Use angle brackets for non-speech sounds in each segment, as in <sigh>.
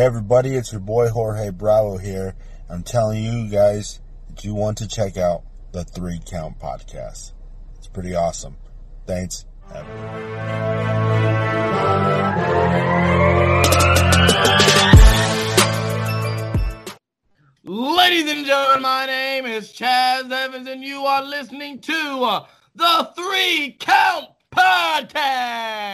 Hey everybody, it's your boy Jorge Bravo here. I'm telling you guys that you want to check out the Three Count Podcast. It's pretty awesome. Thanks. Ladies and gentlemen, my name is Chaz Evans, and you are listening to uh, the Three Count Podcast.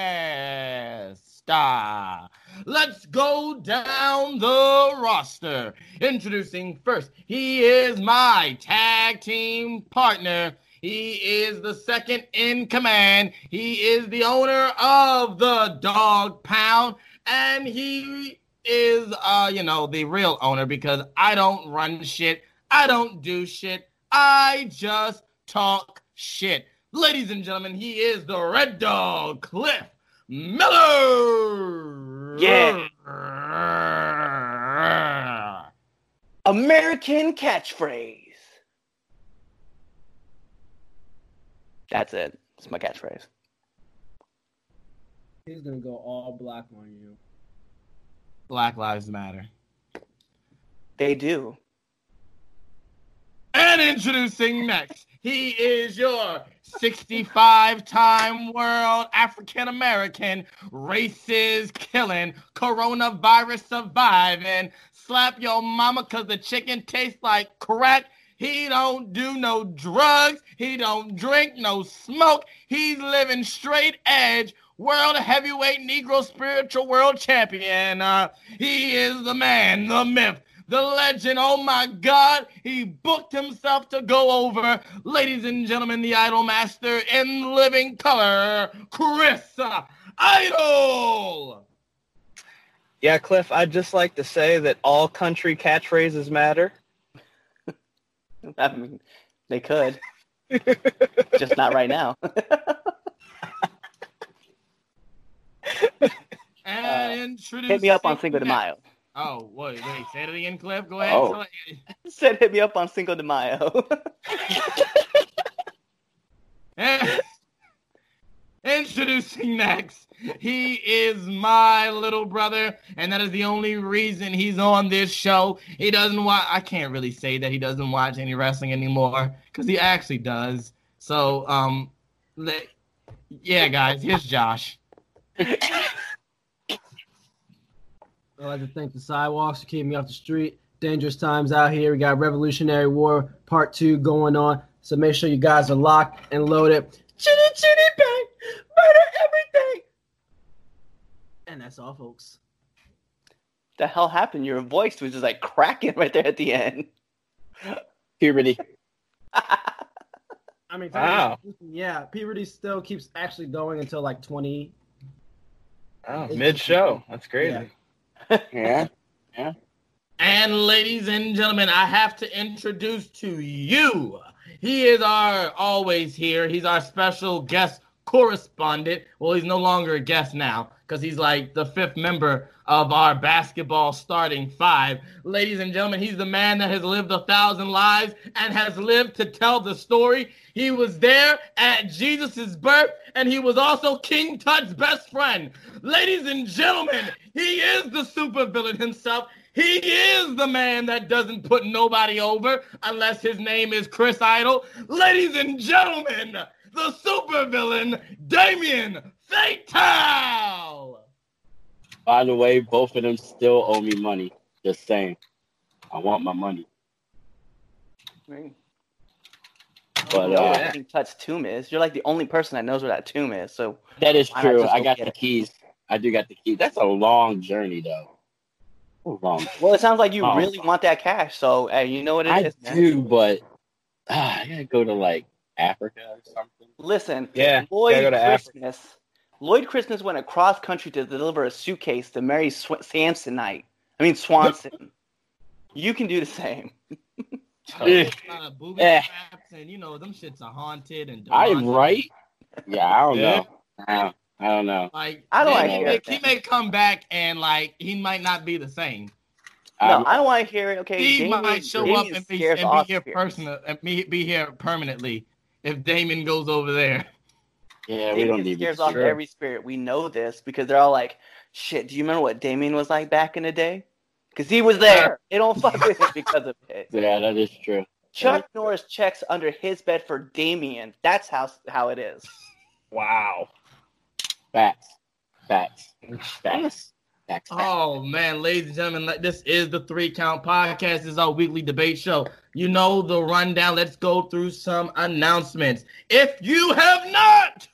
Ah, let's go down the roster. Introducing first, he is my tag team partner. He is the second in command. He is the owner of the Dog Pound, and he is, uh, you know, the real owner because I don't run shit. I don't do shit. I just talk shit. Ladies and gentlemen, he is the Red Dog, Cliff Miller. Yeah. American catchphrase. That's it. It's my catchphrase. He's gonna go all black on you. Black Lives Matter. They do. And introducing next, he is your 65 time world African American, races killing, coronavirus surviving, slap your mama cause the chicken tastes like crack. He don't do no drugs. He don't drink no smoke. He's living straight edge. World heavyweight Negro spiritual world champion. Uh, he is the man, the myth, the legend. Oh my God, he booked himself to go over. Ladies and gentlemen, the Idol Master in living color, Chris Idol. Yeah, Cliff, I'd just like to say that all country catchphrases matter. <laughs> I mean, they could. <laughs> Just not right now. <laughs> and introduce. Uh, Hit me up on Cinco de Mayo. Oh, wait, wait. Say it again, Cliff. Go ahead. Oh. Tell it- Said hit me up on Cinco de Mayo. <laughs> Introducing next, he is my little brother, and that is the only reason he's on this show. He doesn't watch. I can't really say that he doesn't watch any wrestling anymore because he actually does. So, um, le- yeah, guys, here's Josh. <laughs> I'd like to thank the sidewalks for keeping me off the street. Dangerous times out here. We got Revolutionary War Part 2 going on. So make sure you guys are locked and loaded. Chitty chitty bang! Murder everything! And that's all, folks. the hell happened? Your voice was just like cracking right there at the end. <laughs> Puberty. <laughs> I mean, Wow. yeah, puberty still keeps actually going until like 20. Oh, mid show. That's crazy. yeah. And ladies and gentlemen, I have to introduce to you. He is our always here. He's our special guest correspondent. Well, he's no longer a guest now because he's like the fifth member of our basketball starting five. Ladies and gentlemen, he's the man that has lived a thousand lives and has lived to tell the story. He was there at Jesus' birth and he was also King Tut's best friend. Ladies and gentlemen, he is the supervillain himself. He is the man that doesn't put nobody over unless his name is Chris Idol. Ladies and gentlemen, the supervillain, Damien Fatal. By the way, both of them still owe me money. Just saying. I want my money. But uh, I think Tut's tomb is. You're like the only person that knows where that tomb is. So that is true. I got the it? keys. I do got the keys. That's a long journey though. Long. <laughs> well, it sounds like you Oh. really want that cash. So hey, you know what it I is, man. do, but ah, I gotta go to like Africa or something. Listen, Yeah. Lloyd gotta go to Africa. Christmas. Lloyd Christmas went across country to deliver a suitcase to Mary Sw- Samsonite. I mean Swanson. <laughs> you can do the same. <laughs> A lot booby Eh. traps and you know them shits are haunted and I demonic. right? Yeah, I don't Yeah. know. I don't, I don't know. Like I don't yeah, wanna he, hear may, it, he may come back and like he might not be the same. No, Um, I don't want to hear it. Okay, he Damien- might show Damien up and be, and be here spirits. personal and be, be here permanently if Damon goes over there. Yeah, we don't Damien need scares to off Sure. every spirit. We know this because they're all like, "Shit, do you remember what Damien was like back in the day?" because he was there. <laughs> They don't fuck with him because of it. Yeah, that is true. Chuck Norris checks under his bed for Damien. That's how how it is. Wow. Facts. Facts. Facts. Facts. Facts. Oh man, ladies and gentlemen, this is the Three Count Podcast. This is our weekly debate show. You know the rundown. Let's go through some announcements. If you have not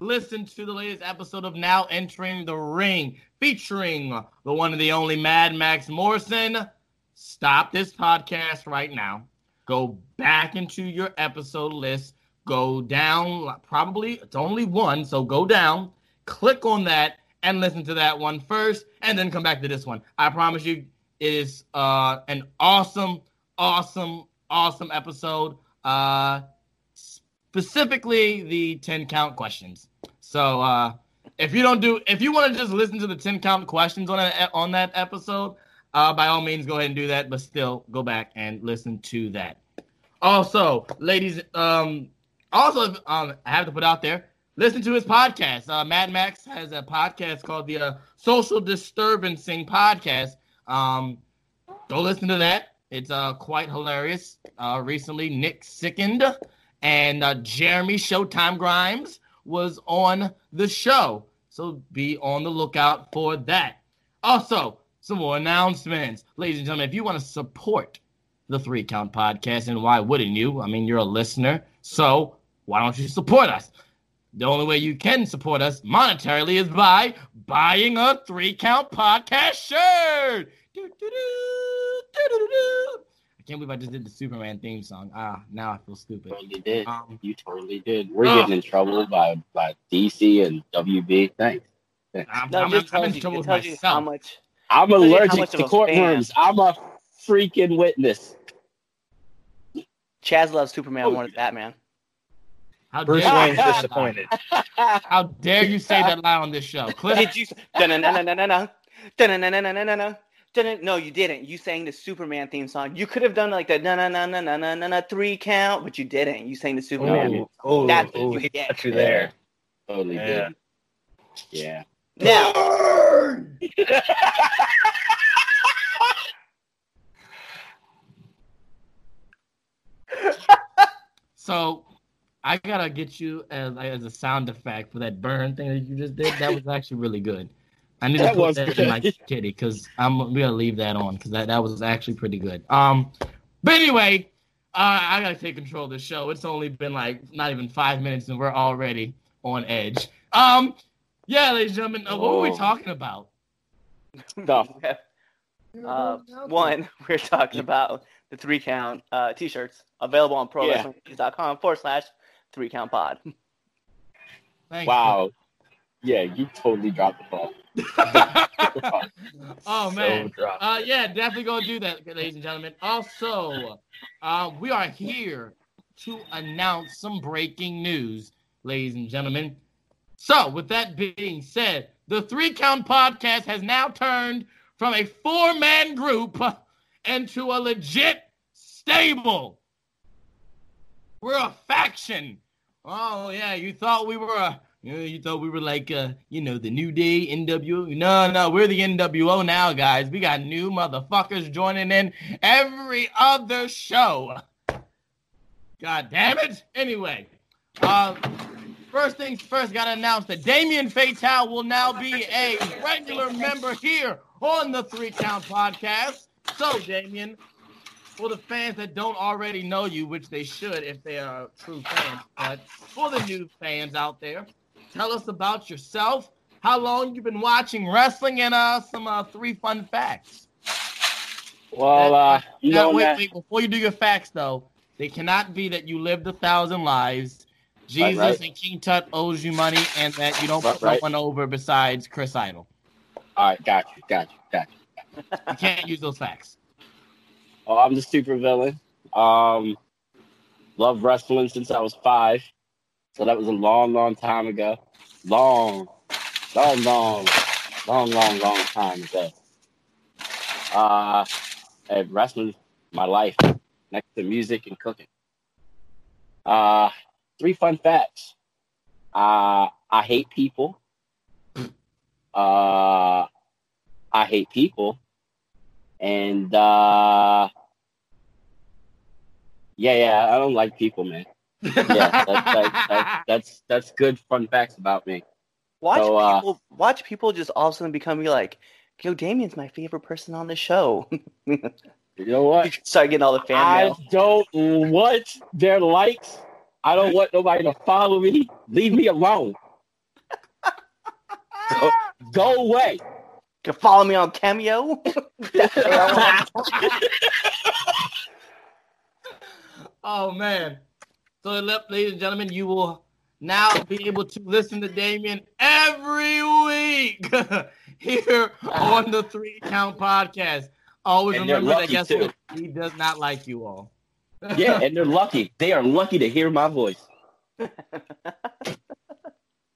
listened to the latest episode of Now Entering the Ring, featuring the one and the only Mad Max Morrison, stop this podcast right now. Go back into your episode list. Go down, probably it's only one, so go down, click on that, and listen to that one first, and then come back to this one. I promise you, it is uh, an awesome, awesome, awesome episode. Uh, specifically, the ten count questions. So uh, if you don't do, if you want to just listen to the ten count questions on that on that episode, uh, by all means, go ahead and do that. But still, go back and listen to that. Also, ladies, um, also um, I have to put out there listen to his podcast. Uh, Mad Max has a podcast called the uh, Social Disturbancing Podcast. Um, go listen to that. It's uh, quite hilarious. Uh, recently, Nick sickened, and uh, Jeremy Showtime Grimes was on the show. So be on the lookout for that. Also, some more announcements. Ladies and gentlemen, if you want to support the Three Count Podcast, and why wouldn't you? I mean, you're a listener. So why don't you support us? The only way you can support us monetarily is by buying a three count podcast shirt. I can't believe I just did the Superman theme song. Ah, now I feel stupid. totally did. Um, You totally did. We're Ugh. getting in trouble by, by DC and WB. Thanks. I'm, No, I'm, just I'm in you, trouble with tells you how myself. much. I'm Tell how allergic much to of a fan. courtrooms. I'm a freaking witness. Chaz loves Superman more than Batman. How Bruce dare Wayne's disappointed. How dare you say that lie on this show, <laughs> Cliff? Did you? Dun-dun-dun-dun-dun-dun. Dun-dun-dun-dun-dun-dun. No, you didn't. You sang the Superman theme song. You could have done like the na na na na na na na na three count, but you didn't. You sang the Superman. Oh, no. Oh, That's oh, what you he get. got you there. Totally Yeah. did. Yeah. Now, <laughs> So I gotta get you as as a sound effect for that burn thing that you just did. That was actually really good. I need to That put was that in my good. kitty because I'm we gotta leave that on because that, that was actually pretty good. Um, but anyway, uh, I gotta take control of the show. It's only been like not even five minutes and we're already on edge. Um, yeah, ladies and gentlemen, uh, what were we Oh. talking about? <laughs> Stuff. uh, one, <laughs> we're talking about the three count uh, t-shirts available on pro prowrestlingtees.com forward slash three count pod. <laughs> Thanks, Wow. Yeah, you totally dropped the ball. <laughs> <laughs> oh man. dropped. Uh, yeah, definitely gonna do that, ladies and gentlemen. Also, uh, we are here to announce some breaking news, ladies and gentlemen. So, with that being said, the Three Count Podcast has now turned from a four-man group <laughs> into a legit stable. We're a faction. Oh yeah, you thought we were a you, know, you thought we were like uh, you know, the New Day NWO. No, no, we're the NWO now, guys. We got new motherfuckers joining in every other show. God damn it. Anyway, uh first things first, gotta announce that Damien Fatal will now be a regular member here on the Three Count Podcast. So, Damien, for the fans that don't already know you, which they should if they are true fans, but for the new fans out there, tell us about yourself, how long you've been watching wrestling, and uh, some uh, three fun facts. Well, uh, you Now, know, wait, wait, before you do your facts, though, they cannot be that you lived a thousand lives. Jesus Right, right. and King Tut owes you money, and that you don't Right, put right. one over besides Chris Idol. all right, got you, got you, got you. You can't use those facts. Oh, I'm the super villain. Um, love wrestling since I was five, so that was a long, long time ago. Long, long, long, long, long, long time ago. Uh, and wrestling my life next to music and cooking. Uh, three fun facts. Uh, I hate people. Uh, I hate people. And uh yeah, yeah, I don't like people, man. Yeah, that's that's, that's, that's that's good fun facts about me. Watch So, uh, people. Watch people just all of a sudden become like, "Yo, Damien's my favorite person on the show." You know what? <laughs> Start getting all the fan I mail. don't want their likes. I don't want nobody to follow me. Leave me alone. <laughs> go, go away. You can follow me on Cameo. <laughs> Oh man. So ladies and gentlemen, you will now be able to listen to Damien every week <laughs> here on the Three Count Podcast. Always And remember that guess too. what? He does not like you all. <laughs> Yeah, and they're lucky. They are lucky to hear my voice. <laughs>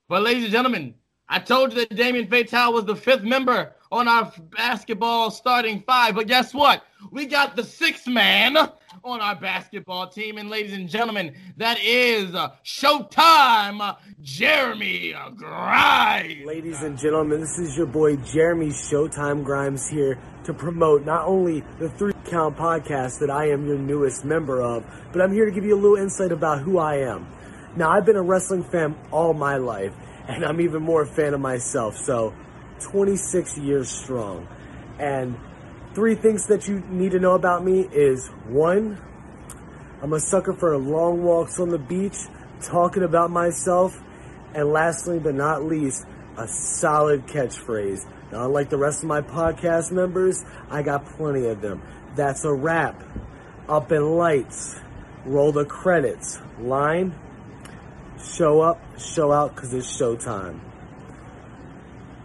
But ladies and gentlemen, I told you that Damien Fatal was the fifth member on our basketball starting five. But guess what? We got the sixth man on our basketball team. And ladies and gentlemen, that is uh, Showtime uh, Jeremy Grimes. Ladies and gentlemen, this is your boy Jeremy Showtime Grimes here to promote not only the Three Count podcast that I am your newest member of, but I'm here to give you a little insight about who I am. Now, I've been a wrestling fan all my life, and I'm even more a fan of myself, so 26 years strong. And three things that you need to know about me is one, I'm a sucker for long walks on the beach, talking about myself, and lastly but not least, a solid catchphrase. Now, unlike the rest of my podcast members, I got plenty of them. That's a wrap. Up in lights. Roll the credits. Line. Show up, show out, because it's showtime.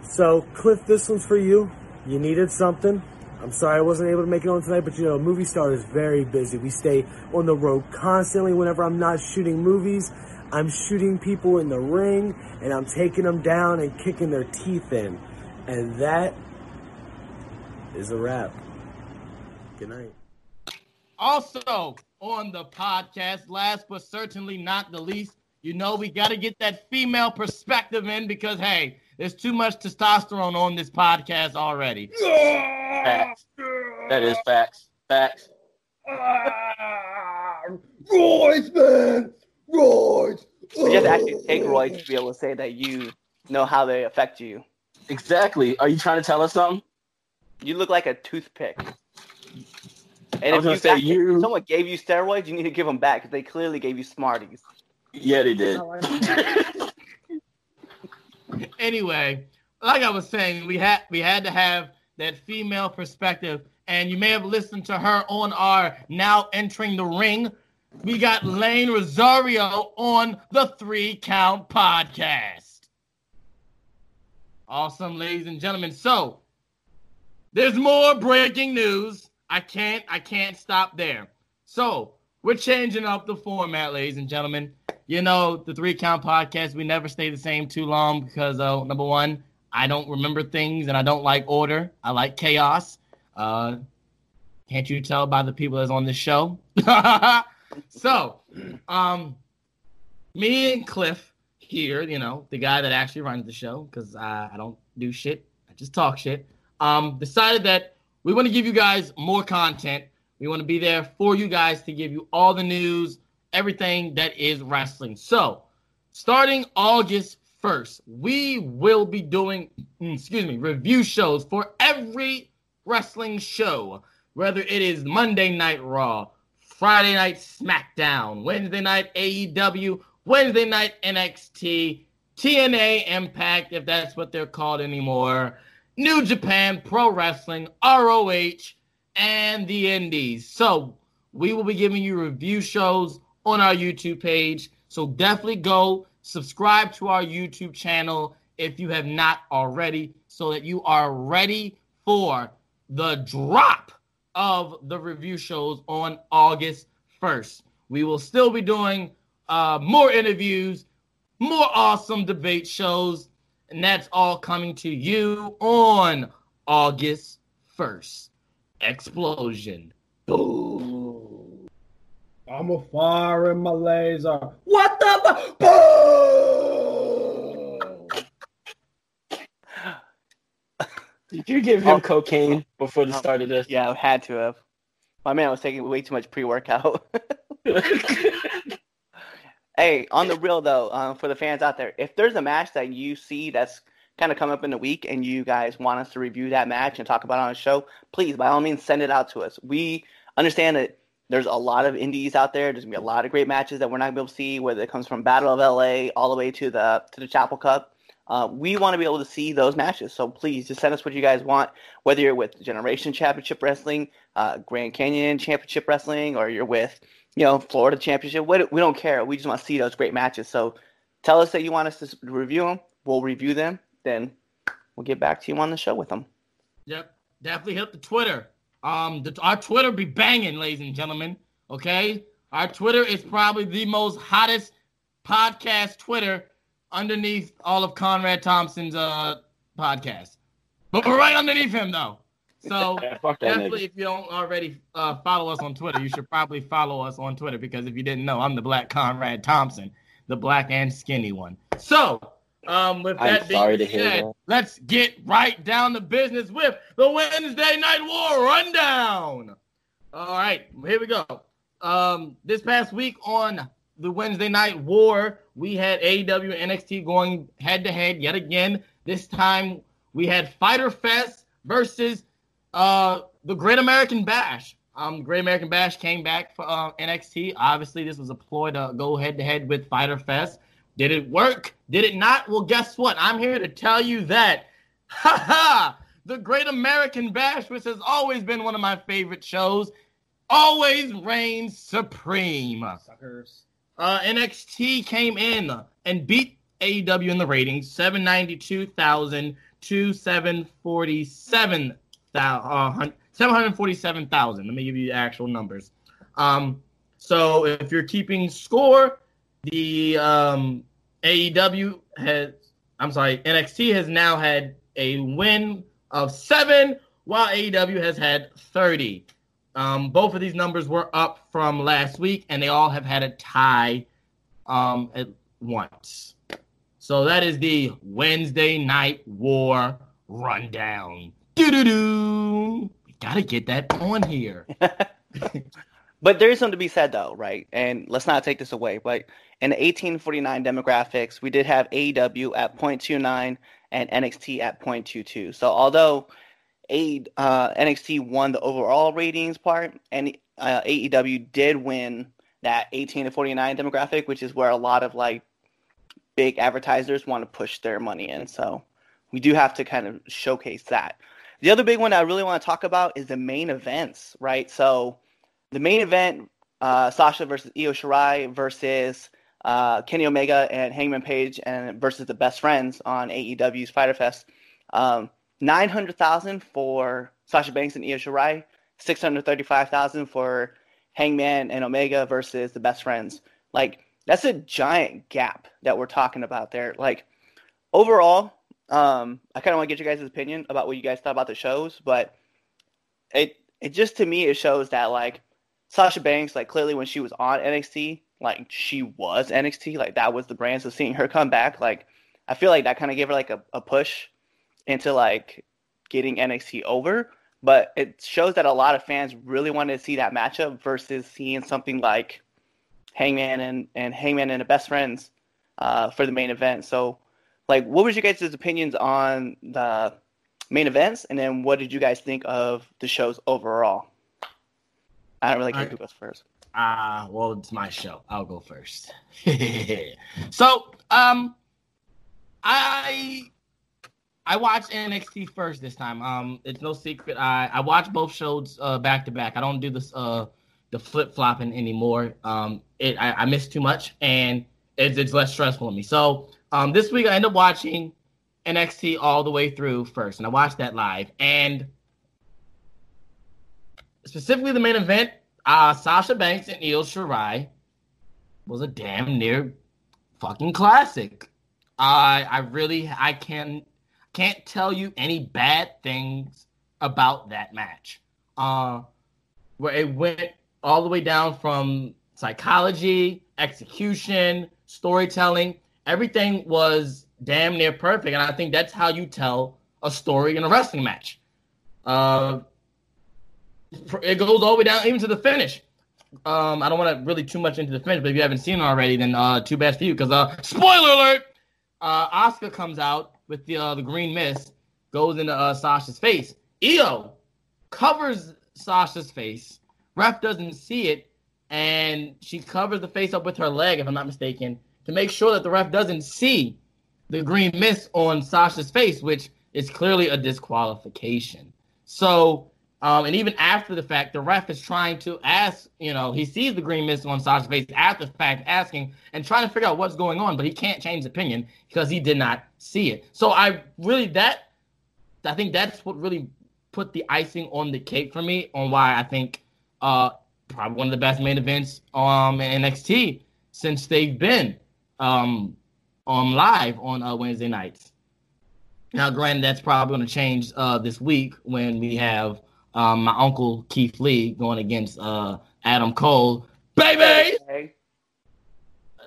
So, Cliff, this one's for you. You needed something. I'm sorry I wasn't able to make it on tonight, but you know, movie star is very busy. We stay on the road constantly whenever I'm not shooting movies. I'm shooting people in the ring and I'm taking them down and kicking their teeth in. And that is a wrap. Good night. Also on the podcast, last but certainly not the least, you know we got to get that female perspective in because hey, there's too much testosterone on this podcast already. Facts. That is facts. Facts. Ah, Royce, man! Royce! you have to actually take roids to be able to say that you know how they affect you. Exactly. Are you trying to tell us something? You look like a toothpick. I And was if gonna you say, back- you- if someone gave you steroids, you need to give them back because they clearly gave you Smarties. Yeah, they did. Anyway, like I was saying, we had we had to have that female perspective, and you may have listened to her on our now entering the ring. We got Lane Rosario on the Three Count Podcast. Awesome, ladies and gentlemen. So there's more breaking news. I can't I can't stop there. So we're changing up the format, ladies and gentlemen you know, the three count podcast, we never stay the same too long because uh, number one, I don't remember things and I don't like order. I like chaos. Uh, can't you tell by the people that's on this show? <laughs> so, um, me and Cliff here, you know, the guy that actually runs the show, because I, I don't do shit, I just talk shit, um, decided that we want to give you guys more content. We want to be there for you guys to give you all the news, everything that is wrestling. So, starting August 1st, we will be doing, mm, excuse me, review shows for every wrestling show, whether it is Monday Night Raw, Friday Night SmackDown, Wednesday Night AEW, Wednesday Night NXT, TNA Impact, if that's what they're called anymore, New Japan Pro Wrestling, ROH, and the Indies. So, we will be giving you review shows on our YouTube page. So definitely go subscribe to our YouTube channel if you have not already, so that you are ready for the drop of the review shows on August 1st. We will still be doing uh, more interviews, more awesome debate shows, and that's all coming to you on August 1st. Explosion. Boom. I'm a fire in my laser. What the? bu- Boom! Did you give him Oh. cocaine before the start of this? Yeah, I had to have. My man was taking way too much pre-workout. <laughs> <laughs> hey, on the real though, um, for the fans out there, if there's a match that you see that's kind of come up in the week and you guys want us to review that match and talk about it on the show, please, by all means, send it out to us. We understand that there's a lot of indies out there. There's gonna be a lot of great matches that we're not gonna be able to see, whether it comes from Battle of LA all the way to the to the Chapel Cup. Uh, we want to be able to see those matches, so please just send us what you guys want. Whether you're with Generation Championship Wrestling, uh, Grand Canyon Championship Wrestling, or you're with you know Florida Championship, what, we don't care. We just want to see those great matches. So tell us that you want us to review them. We'll review them. Then we'll get back to you on the show with them. Yep, definitely hit the Twitter. Um, the, our Twitter be banging, ladies and gentlemen. Okay, our Twitter is probably the most hottest podcast Twitter underneath all of Conrad Thompson's uh podcast, but we're right underneath him though. So <laughs> Yeah, definitely, if you don't already uh, follow us on Twitter, you should probably follow us on Twitter because if you didn't know, I'm the Black Conrad Thompson, the black and skinny one. So, um, with I'm that being sorry to hear said, that. let's get right down to business with the Wednesday Night War rundown. All right, here we go. Um, this past week on the Wednesday Night War, we had AEW and NXT going head to head yet again. This time we had Fyter Fest versus uh, the Great American Bash. Um, Great American Bash came back for uh, NXT. Obviously, this was a ploy to go head to head with Fyter Fest. Did it work? Did it not? Well, guess what? I'm here to tell you that. <laughs> Ha ha! The Great American Bash, which has always been one of my favorite shows, always reigns supreme. Suckers. Uh, NXT came in and beat AEW in the ratings, 792,000 to 747,000. Uh, 747,000. Let me give you the actual numbers. Um, so if you're keeping score, the um, AEW has, I'm sorry, NXT has now had a win of seven, while AEW has had 30. Um, both of these numbers were up from last week, and they all have had a tie um, at once. So that is the Wednesday Night War rundown. Doo doo doo. We gotta get that on here. <laughs> But there is something to be said, though, right? And let's not take this away. But in the 1849 demographics, we did have AEW at 0.29 and NXT at 0.22. So although A, uh, NXT won the overall ratings part, and uh, AEW did win that 18 to 49 demographic, which is where a lot of like big advertisers want to push their money in. So we do have to kind of showcase that. The other big one I really want to talk about is the main events, right? So the main event, uh, Sasha versus Io Shirai versus uh, Kenny Omega and Hangman Page and versus the Best Friends on AEW's Fyter Fest. Um, Nine hundred thousand for Sasha Banks and Io Shirai, six hundred thirty-five thousand for Hangman and Omega versus the Best Friends. Like that's a giant gap that we're talking about there. Like overall, um, I kind of want to get your guys' opinion about what you guys thought about the shows, but it it just to me it shows that like Sasha Banks, like clearly when she was on NXT, like she was NXT, like that was the brand. So seeing her come back, like I feel like that kind of gave her like a, a push into like getting NXT over. But it shows that a lot of fans really wanted to see that matchup versus seeing something like Hangman and, and Hangman and the best friends uh, for the main event. So like what was your guys' opinions on the main events and then what did you guys think of the shows overall? I don't really care Alright. who goes first. Ah, well, it's my show. I'll go first. <laughs> so, um, I I watched NXT first this time. Um, it's no secret. I I watch both shows uh back to back. I don't do this uh the flip flopping anymore. Um, it I, I miss too much and it's it's less stressful on me. So, um, this week I end up watching NXT all the way through first, and I watched that live and specifically the main event uh, Sasha Banks and Io Shirai was a damn near fucking classic. I I really I can can't tell you any bad things about that match. Uh, where it went all the way down from psychology, execution, storytelling. Everything was damn near perfect, and I think that's how you tell a story in a wrestling match. Uh, it goes all the way down even to the finish. Um, I don't want to really too much into the finish, but if you haven't seen it already, then uh, too bad for you. Because uh, spoiler alert, uh, Asuka comes out with the uh, the green mist, goes into uh, Sasha's face. Io covers Sasha's face. Ref doesn't see it, and she covers the face up with her leg, if I'm not mistaken, to make sure that the ref doesn't see the green mist on Sasha's face, which is clearly a disqualification. So um, and even after the fact, the ref is trying to ask, you know, he sees the green mist on Sasha's face after the fact, asking and trying to figure out what's going on, but he can't change opinion because he did not see it. So I really that I think that's what really put the icing on the cake for me on why I think uh probably one of the best main events um in NXT since they've been um on live on uh, Wednesday nights. Now, granted, that's probably going to change uh, this week when we have um, my uncle Keith Lee going against uh, Adam Cole, baby. Okay.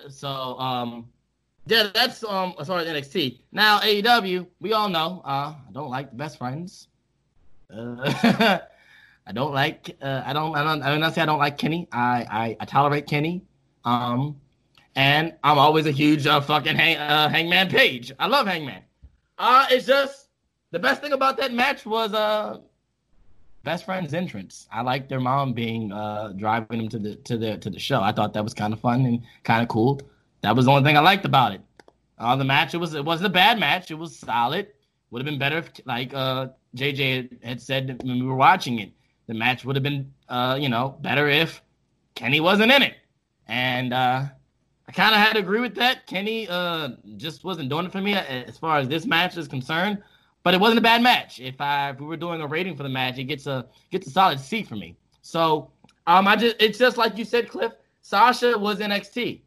So um, yeah, that's um as far as NXT. Now AEW, we all know uh, I don't like the best friends. Uh, <laughs> I don't like uh, I don't I don't I don't say I don't like Kenny. I I, I tolerate Kenny. Um, and I'm always a huge uh, fucking hang, uh, Hangman Page. I love Hangman. Uh, it's just the best thing about that match was uh best friend's entrance. I liked their mom being uh driving them to the to the to the show. I thought that was kind of fun and kind of cool. That was the only thing I liked about it. Uh, the match it was it wasn't a bad match. It was solid. Would have been better if like uh JJ had said when we were watching it. The match would have been uh you know better if Kenny wasn't in it. And uh I kind of had to agree with that. Kenny uh just wasn't doing it for me as far as this match is concerned. But it wasn't a bad match. If I if we were doing a rating for the match, it gets a gets a solid C for me. So um I just it's just like you said, Cliff. Sasha was NXT.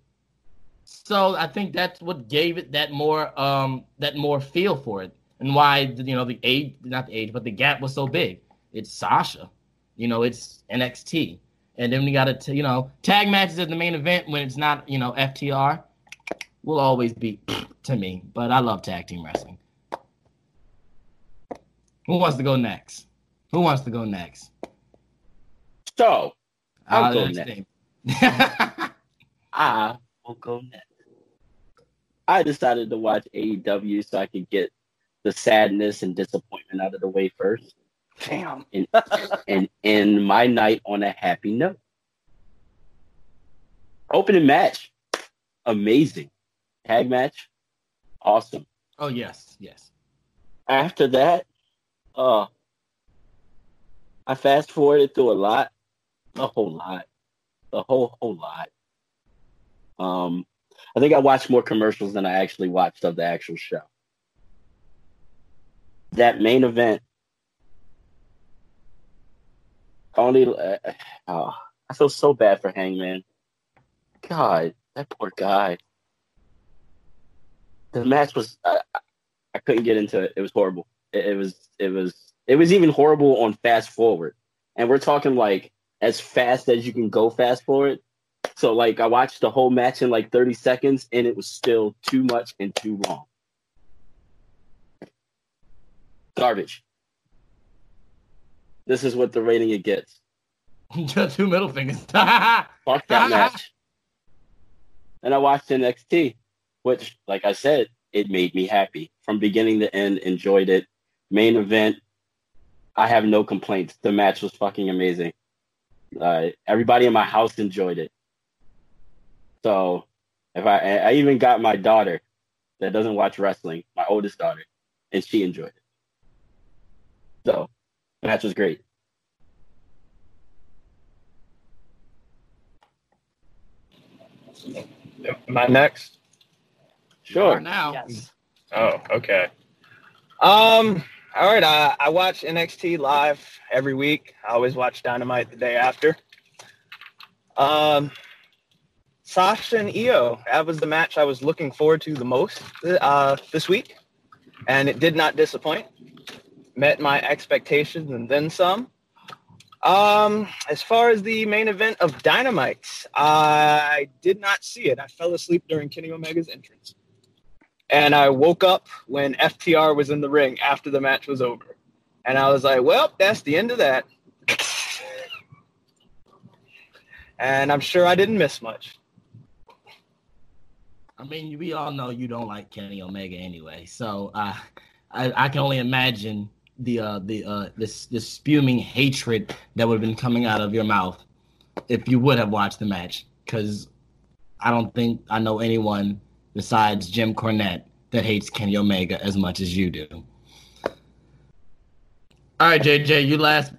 So I think that's what gave it that more um that more feel for it and why you know the age not the age but the gap was so big. It's Sasha, you know it's NXT, and then we got to you know tag matches at the main event when it's not you know FTR will always be <sniffs> to me. But I love tag team wrestling. Who wants to go next? Who wants to go next? So I'll go next. <laughs> I will go next. I decided to watch AEW so I could get the sadness and disappointment out of the way first Damn. And, and end my night on a happy note. Opening match, amazing. Tag match, awesome. oh yes, yes. After that, uh, I fast forwarded through a lot, a whole lot, a whole whole lot. Um, I think I watched more commercials than I actually watched of the actual show. That main event, only. Uh, oh, I feel so bad for Hangman. God, that poor guy. The match was. I, I- I couldn't get into it. It was horrible. It, it was. It was. It was even horrible on fast forward, and we're talking like as fast as you can go fast forward. So like I watched the whole match in like 30 seconds, and it was still too much and too long. Garbage. This is what the rating it gets. <laughs> Just two middle fingers. <laughs> Fuck that match. And I watched NXT, which, like I said, it made me happy from beginning to end. Enjoyed it. Main event, I have no complaints. The match was fucking amazing. Uh, everybody in my house enjoyed it. So, if I, I even got my daughter that doesn't watch wrestling, my oldest daughter, and she enjoyed it. So, the match was great. Am I next? Sure. now. Yes. Oh, okay. Um, all right. I, I watch NXT live every week. I always watch Dynamite the day after. Um, Sasha and Io. That was the match I was looking forward to the most uh, this week, and it did not disappoint. Met my expectations and then some. Um, as far as the main event of Dynamite, I did not see it. I fell asleep during Kenny Omega's entrance. And I woke up when FTR was in the ring after the match was over. And I was like, well, that's the end of that. <laughs> and I'm sure I didn't miss much. I mean, we all know you don't like Kenny Omega anyway, so uh, I I can only imagine the uh, the uh, this this hatred that would have been coming out of your mouth if you would have watched the match, because I don't think I know anyone besides Jim Cornette that hates Kenny Omega as much as you do. All right, JJ, you last.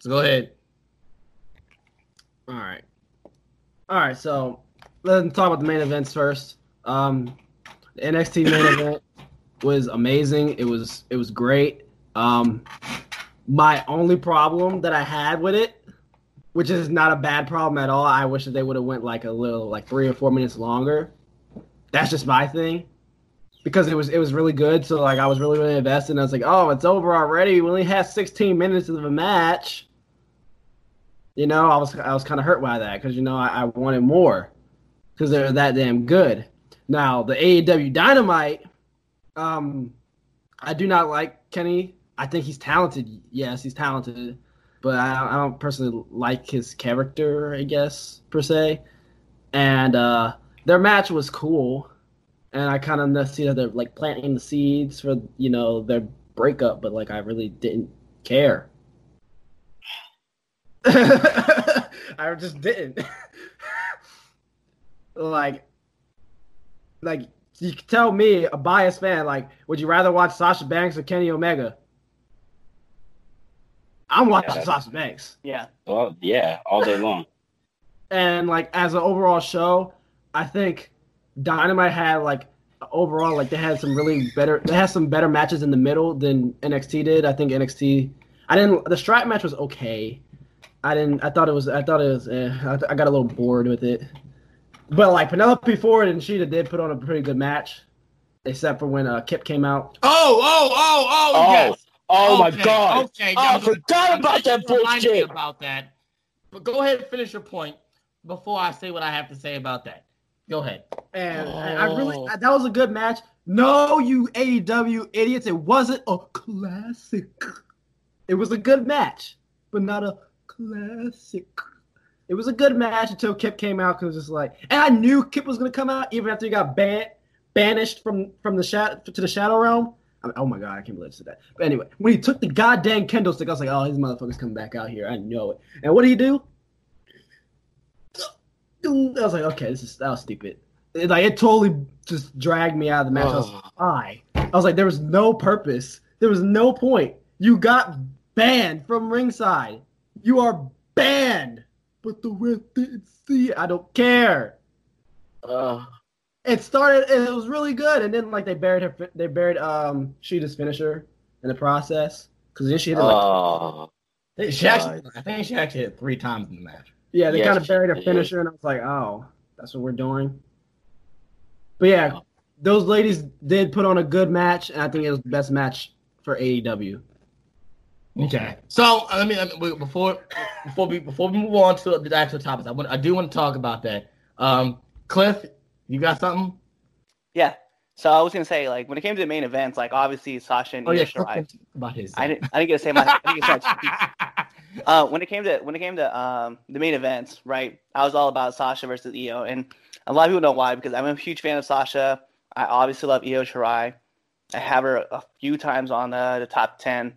So go ahead. All right. All right. So let's talk about the main events first. Um, the NXT main <coughs> event was amazing. It was it was great. Um, my only problem that I had with it, which is not a bad problem at all, I wish that they would have went like a little like three or four minutes longer. That's just my thing. Because it was it was really good, so like I was really really invested. And I was like, oh, it's over already. We only had 16 minutes of a match. You know, I was I was kind of hurt by that because you know I, I wanted more because they're that damn good. Now the AEW Dynamite, um, I do not like Kenny. I think he's talented. Yes, he's talented, but I, I don't personally like his character. I guess per se, and uh, their match was cool, and I kind of see that they're like planting the seeds for you know their breakup, but like I really didn't care. <laughs> I just didn't. <laughs> like, like you tell me, a biased fan, like, would you rather watch Sasha Banks or Kenny Omega? I'm watching Yeah. Sasha Banks. Yeah. Well, yeah, all day long. <laughs> And like as an overall show, I think Dynamite had like overall like they had some really better they had some better matches in the middle than NXT did. I think NXT I didn't the strap match was okay. I didn't I thought it was I thought it was eh, I, I got a little bored with it. But like Penelope Ford and Shida did put on a pretty good match. Except for when uh, Kip came out. Oh, oh, oh, oh, Oh, yes. oh my god! Okay, Oh, I forgot about that remind you bullshit. About that, but go ahead and finish your point before I say what I have to say about that. Go ahead. And I I really Oh. that was a good match. No, you AEW idiots, it wasn't a classic. It was a good match, but not a classic. It was a good match until Kip came out because it's like, and I knew Kip was gonna come out even after he got banned, banished from from the shadow to the Shadow Realm. I mean, oh my god, I can't believe I said that. But anyway, when he took the goddamn kendo stick, I was like, oh, these motherfuckers coming back out here. I know it. And what did he do? I was like, okay, this is that was stupid. It, like it totally just dragged me out of the match. I was like, why? I was like, there was no purpose. There was no point. You got banned from ringside. You are banned. But the ref didn't see it. I don't care. Uh, It started. It was really good, and then like they buried her. They buried um Shida's finisher in the process because then she hit it like oh, She actually, I think she actually hit three times in the match. Yeah, they Yes, kind of buried her she did. finisher, and I was like, oh, that's what we're doing. But yeah, those ladies did put on a good match, and I think it was the best match for AEW. Okay. So I mean, I mean, wait, before before we before we move on to the actual topics, I want I do want to talk about that. Um, Cliff, you got something? Yeah. So I was gonna say, like, when it came to the main events, like obviously Sasha and Oh yeah, Io Cliff Shirai. about his. I didn't. I didn't get to say my. I didn't get to say my <laughs> uh, when it came to when it came to um, the main events, right? I was all about Sasha versus Io, and a lot of people know why because I'm a huge fan of Sasha. I obviously love Io Shirai. I have her a few times on the, the top ten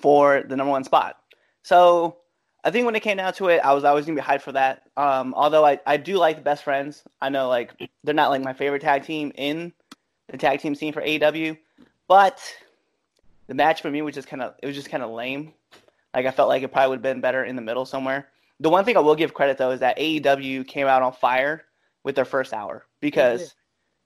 for the number one spot. So I think when it came down to it, I was always gonna be hyped for that. Um, although I, I do like the best friends. I know like they're not like my favorite tag team in the tag team scene for AEW, but the match for me was just kind of it was just kind of lame. Like I felt like it probably would have been better in the middle somewhere. The one thing I will give credit though is that AEW came out on fire with their first hour because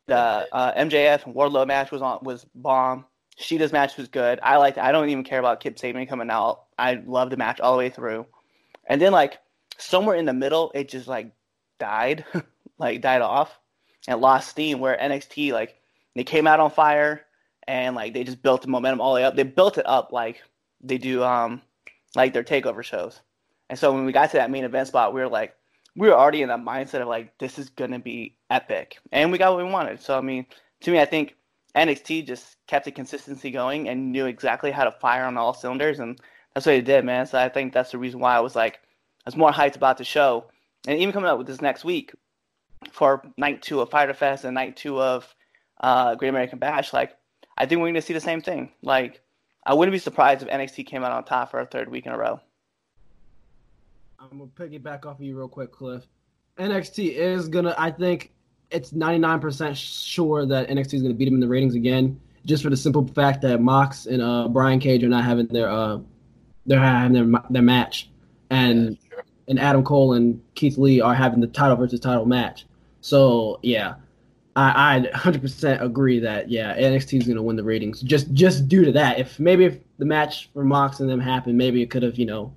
the uh, MJF and Wardlow match was on was bomb. Shida's match was good. I liked. I don't even care about Kip Sabian coming out. I loved the match all the way through. And then like somewhere in the middle, it just like died, <laughs> like died off, and lost steam. Where NXT like they came out on fire and like they just built the momentum all the way up. They built it up like they do um like their takeover shows. And so when we got to that main event spot, we were like, we were already in that mindset of like this is gonna be epic, and we got what we wanted. So I mean, to me, I think NXT just kept the consistency going and knew exactly how to fire on all cylinders, and that's what they did, man. So I think that's the reason why I was like, I was more hyped about the show, and even coming up with this next week for night two of Fyter Fest and night two of uh, Great American Bash, like I think we're to see the same thing. Like I wouldn't be surprised if NXT came out on top for a third week in a row. I'm gonna piggyback off of you real quick, Cliff. NXT is gonna. I think it's 99% sure that NXT is gonna beat them in the ratings again, just for the simple fact that Mox and uh, Brian Cage are not having their uh, they're having their their match, and and Adam Cole and Keith Lee are having the title versus title match. So yeah, I, I 100% agree that yeah NXT is gonna win the ratings just just due to that. If maybe if the match for Mox and them happened, maybe it could have you know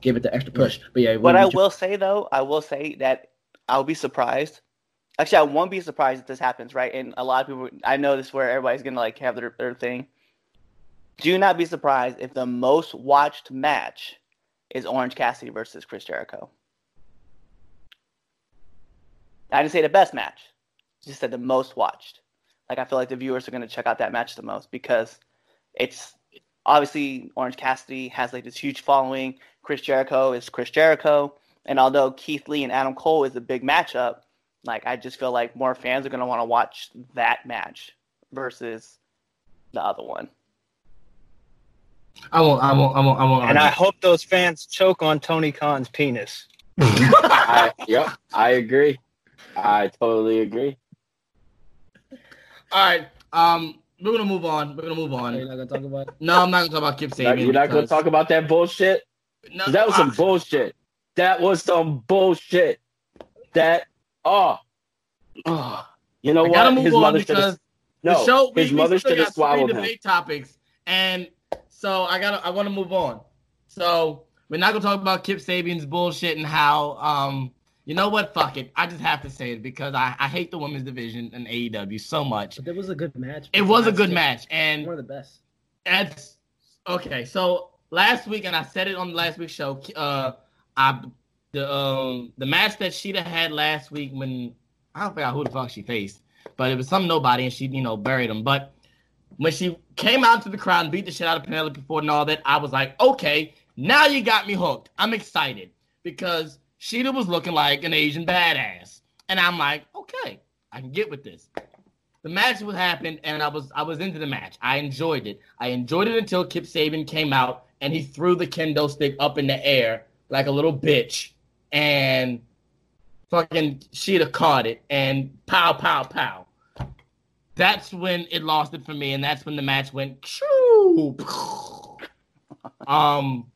give it the extra push. But yeah, What I will say though, I will say that I'll be surprised. Actually, I won't be surprised if this happens, right? And a lot of people, I know this is where everybody's gonna like have their, their thing. Do not be surprised if the most watched match is Orange Cassidy versus Chris Jericho. I didn't say the best match. I just said the most watched. Like I feel like the viewers are gonna check out that match the most because it's obviously Orange Cassidy has like this huge following. Chris Jericho is Chris Jericho, and although Keith Lee and Adam Cole is a big matchup, like I just feel like more fans are gonna want to watch that match versus the other one. I won't. I won't. I won't. I won't. And I hope those fans choke on Tony Khan's penis. <laughs> I, yep, I agree. I totally agree. All right. Um, we're gonna move on. We're gonna move on. You're not gonna talk about it? No, I'm not gonna talk about Kip You're Sabian. You're not gonna talk about that bullshit. No, 'Cause that was some bullshit. That was some bullshit. That oh, oh. you know I gotta what? move His on mother should because have. the No, show, we, his we mother still should have got three swallowed him. debate topics, and so I gotta. I want to move on. So we're not gonna talk about Kip Sabian's bullshit and how. Um, you know what? Fuck it. I just have to say it because I, I hate the women's division in AEW so much. But it was a good match. It was a good it. match, and One of the best. That's okay. So last week, and I said it on the last week's show. Uh, I the um the match that Shida had last week when I don't forget who the fuck she faced, but it was some nobody, and she you know buried him. But when she came out to the crowd and beat the shit out of Penelope Ford and all that, I was like, okay, now you got me hooked. I'm excited because Shida was looking like an Asian badass, and I'm like, okay, I can get with this. The match was happened, and I was I was into the match. I enjoyed it. I enjoyed it until Kip Sabian came out and he threw the kendo stick up in the air like a little bitch, and fucking Shida caught it and pow pow pow. That's when it lost it for me, and that's when the match went. shoo. <laughs> um,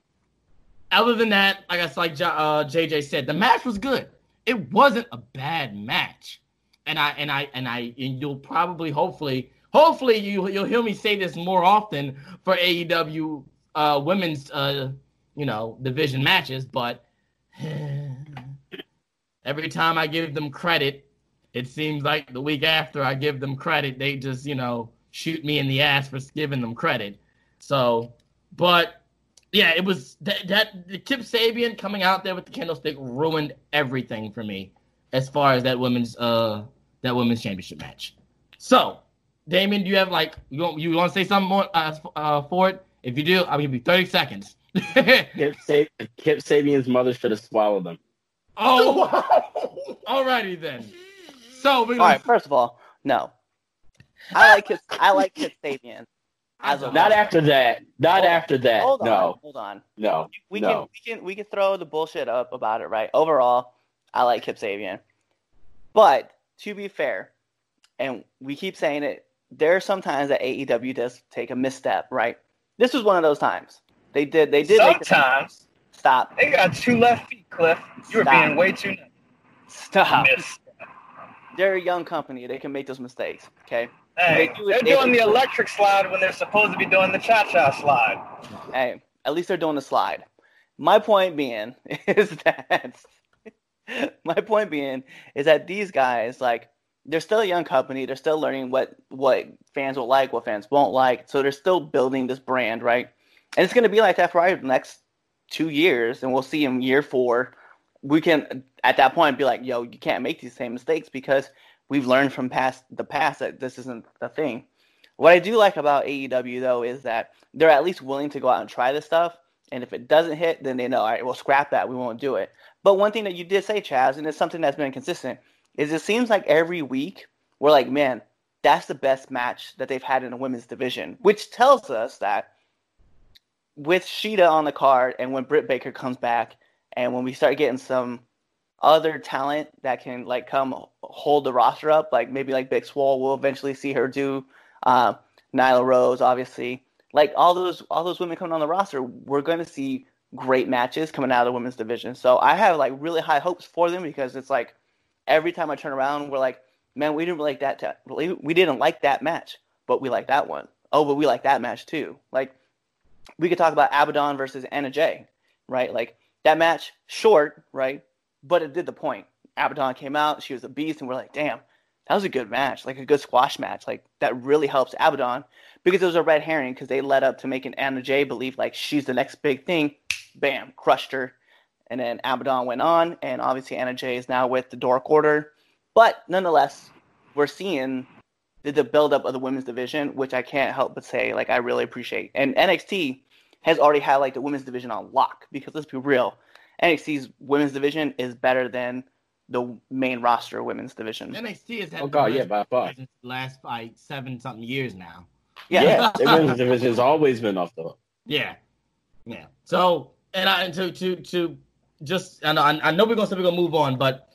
other than that, I guess like uh, JJ said, the match was good. It wasn't a bad match and I and I and I and you'll probably hopefully hopefully you you'll hear me say this more often for AEW uh women's uh you know division matches but <sighs> every time I give them credit it seems like the week after I give them credit they just you know shoot me in the ass for giving them credit so but yeah it was that that the Kip Sabian coming out there with the kendo stick ruined everything for me as far as that women's uh that women's championship match. So, Damien, do you have like you want you want to say something more uh, uh, for it? If you do, I'll give you 30 seconds. <laughs> Kip, Sa- Kip Sabian's mother should have swallowed them. oh, <laughs> alrighty then. So we're All gonna right, first of all, no. I like his. I like Kip Sabian. As a Not after that. Not Hold after that. Hold on, no, hold on. no, We no. can we can we can throw the bullshit up about it, right? Overall, I like Kip Sabian, but to be fair, and we keep saying it, there are some times that AEW does take a misstep, right? This was one of those times. They did. They did. make the- Sometimes stop. they got two left feet, Cliff. You were being way too Stop. miss. They're a young company. They can make those mistakes. Okay. Hey, they do they're they- doing the electric slide when they're supposed to be doing the cha-cha slide. Hey, at least they're doing the slide. My point being <laughs> is that my point being is that these guys like they're still a young company. They're still learning what what fans will like, what fans won't like. So they're still building this brand, right? And it's going to be like that for the next two years, and we'll see in year four. We can at that point be like, "Yo, you can't make these same mistakes because we've learned from past the past that this isn't the thing. What I do like about AEW though is that they're at least willing to go out and try this stuff. And if it doesn't hit, then they know, all right, we'll scrap that. We won't do it. But one thing that you did say, Chaz, and it's something that's been consistent, is it seems like every week we're like, man, that's the best match that they've had in the women's division, which tells us that with Shida on the card and when Britt Baker comes back and when we start getting some other talent that can like come hold the roster up, like maybe like Big Swole, we'll eventually see her do uh, Nyla Rose, obviously. Like all those all those women coming on the roster, we're going to see great matches coming out of the women's division. So I have like really high hopes for them because it's like every time I turn around, we're like, man, we didn't like that. We didn't like that match, but we like that one. Oh, but we like that match too. Like we could talk about Abaddon versus Anna Jay, right? Like that match, short, right? But it did the point. Abaddon came out, she was a beast, and we're like, damn, that was a good match, like a good squash match. Like that really helps Abaddon because it was a red herring because they led up to making Anna Jay believe like she's the next big thing. Bam, crushed her. And then Abaddon went on, and obviously Anna Jay is now with the Dark Order. But nonetheless, we're seeing the, the buildup of the women's division, which I can't help but say, like, I really appreciate. And NXT has already had like the women's division on lock because let's be real, NXT's women's division is better than the main roster women's division. NXT has had Oh god, yeah, by far. last like seven something years now. Yeah. Yeah, the <laughs> women's division has always been off the hook. Yeah, yeah. So and I and to to to just I know I know we're gonna say we're gonna move on, but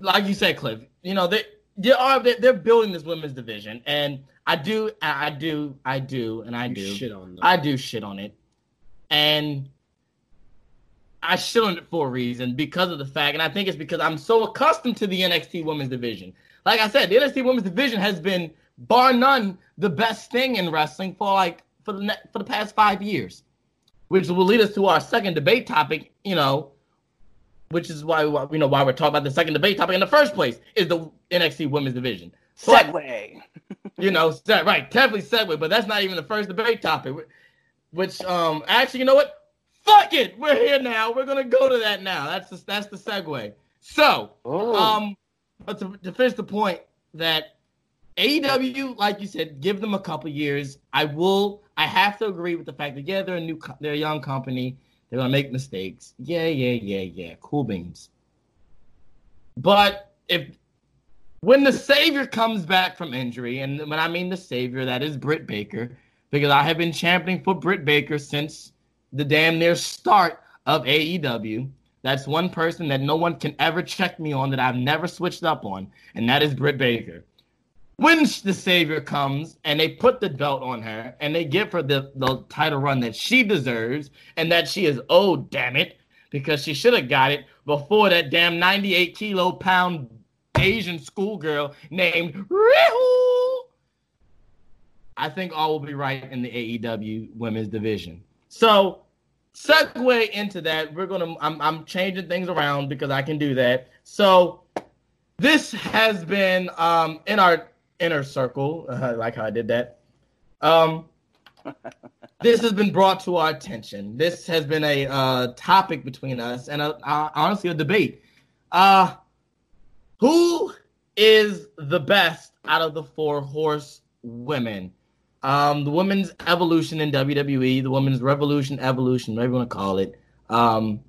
like you said, Cliff, you know they they are they- they're building this women's division, and I do I I do I do and I You do shit on them. I do shit on it, and I it for a reason because of the fact, and I think it's because I'm so accustomed to the NXT Women's Division. Like I said, the NXT Women's Division has been bar none the best thing in wrestling for like for the ne- for the past five years, which will lead us to our second debate topic. You know, which is why why- you know why we're talking about the second debate topic in the first place is the NXT Women's Division. Segue. <laughs> you know, right, definitely segue, but that's not even the first debate topic. Which, um, actually, you know what? Fuck it, we're here now. We're gonna go to that now. That's the, that's the segue. So, Oh, um, but to, to finish the point that AEW, like you said, give them a couple years. I will. I have to agree with the fact that yeah, they're a new, they're a young company. They're gonna make mistakes. Yeah, yeah, yeah, yeah. Cool beans. But if when the savior comes back from injury, and when I mean the savior, that is Britt Baker, because I have been championing for Britt Baker since the damn near start of AEW. That's one person that no one can ever check me on that I've never switched up on, and that is Britt Baker. When the savior comes and they put the belt on her and they give her the, the title run that she deserves and that she is owed, damn it, because she should have got it before that damn 98 kilo pound Asian schoolgirl named Riho. I think all will be right in the AEW women's division. So, segue into that, we're gonna. I'm I'm changing things around because I can do that. So, this has been um in our inner circle. <laughs> Uh, like how I did that. Um, <laughs> this has been brought to our attention. This has been a uh, topic between us and a, uh, honestly a debate. Uh, who is the best out of the four horse women? Um, the women's evolution in WWE, the women's revolution, evolution, whatever you want to call it. Um,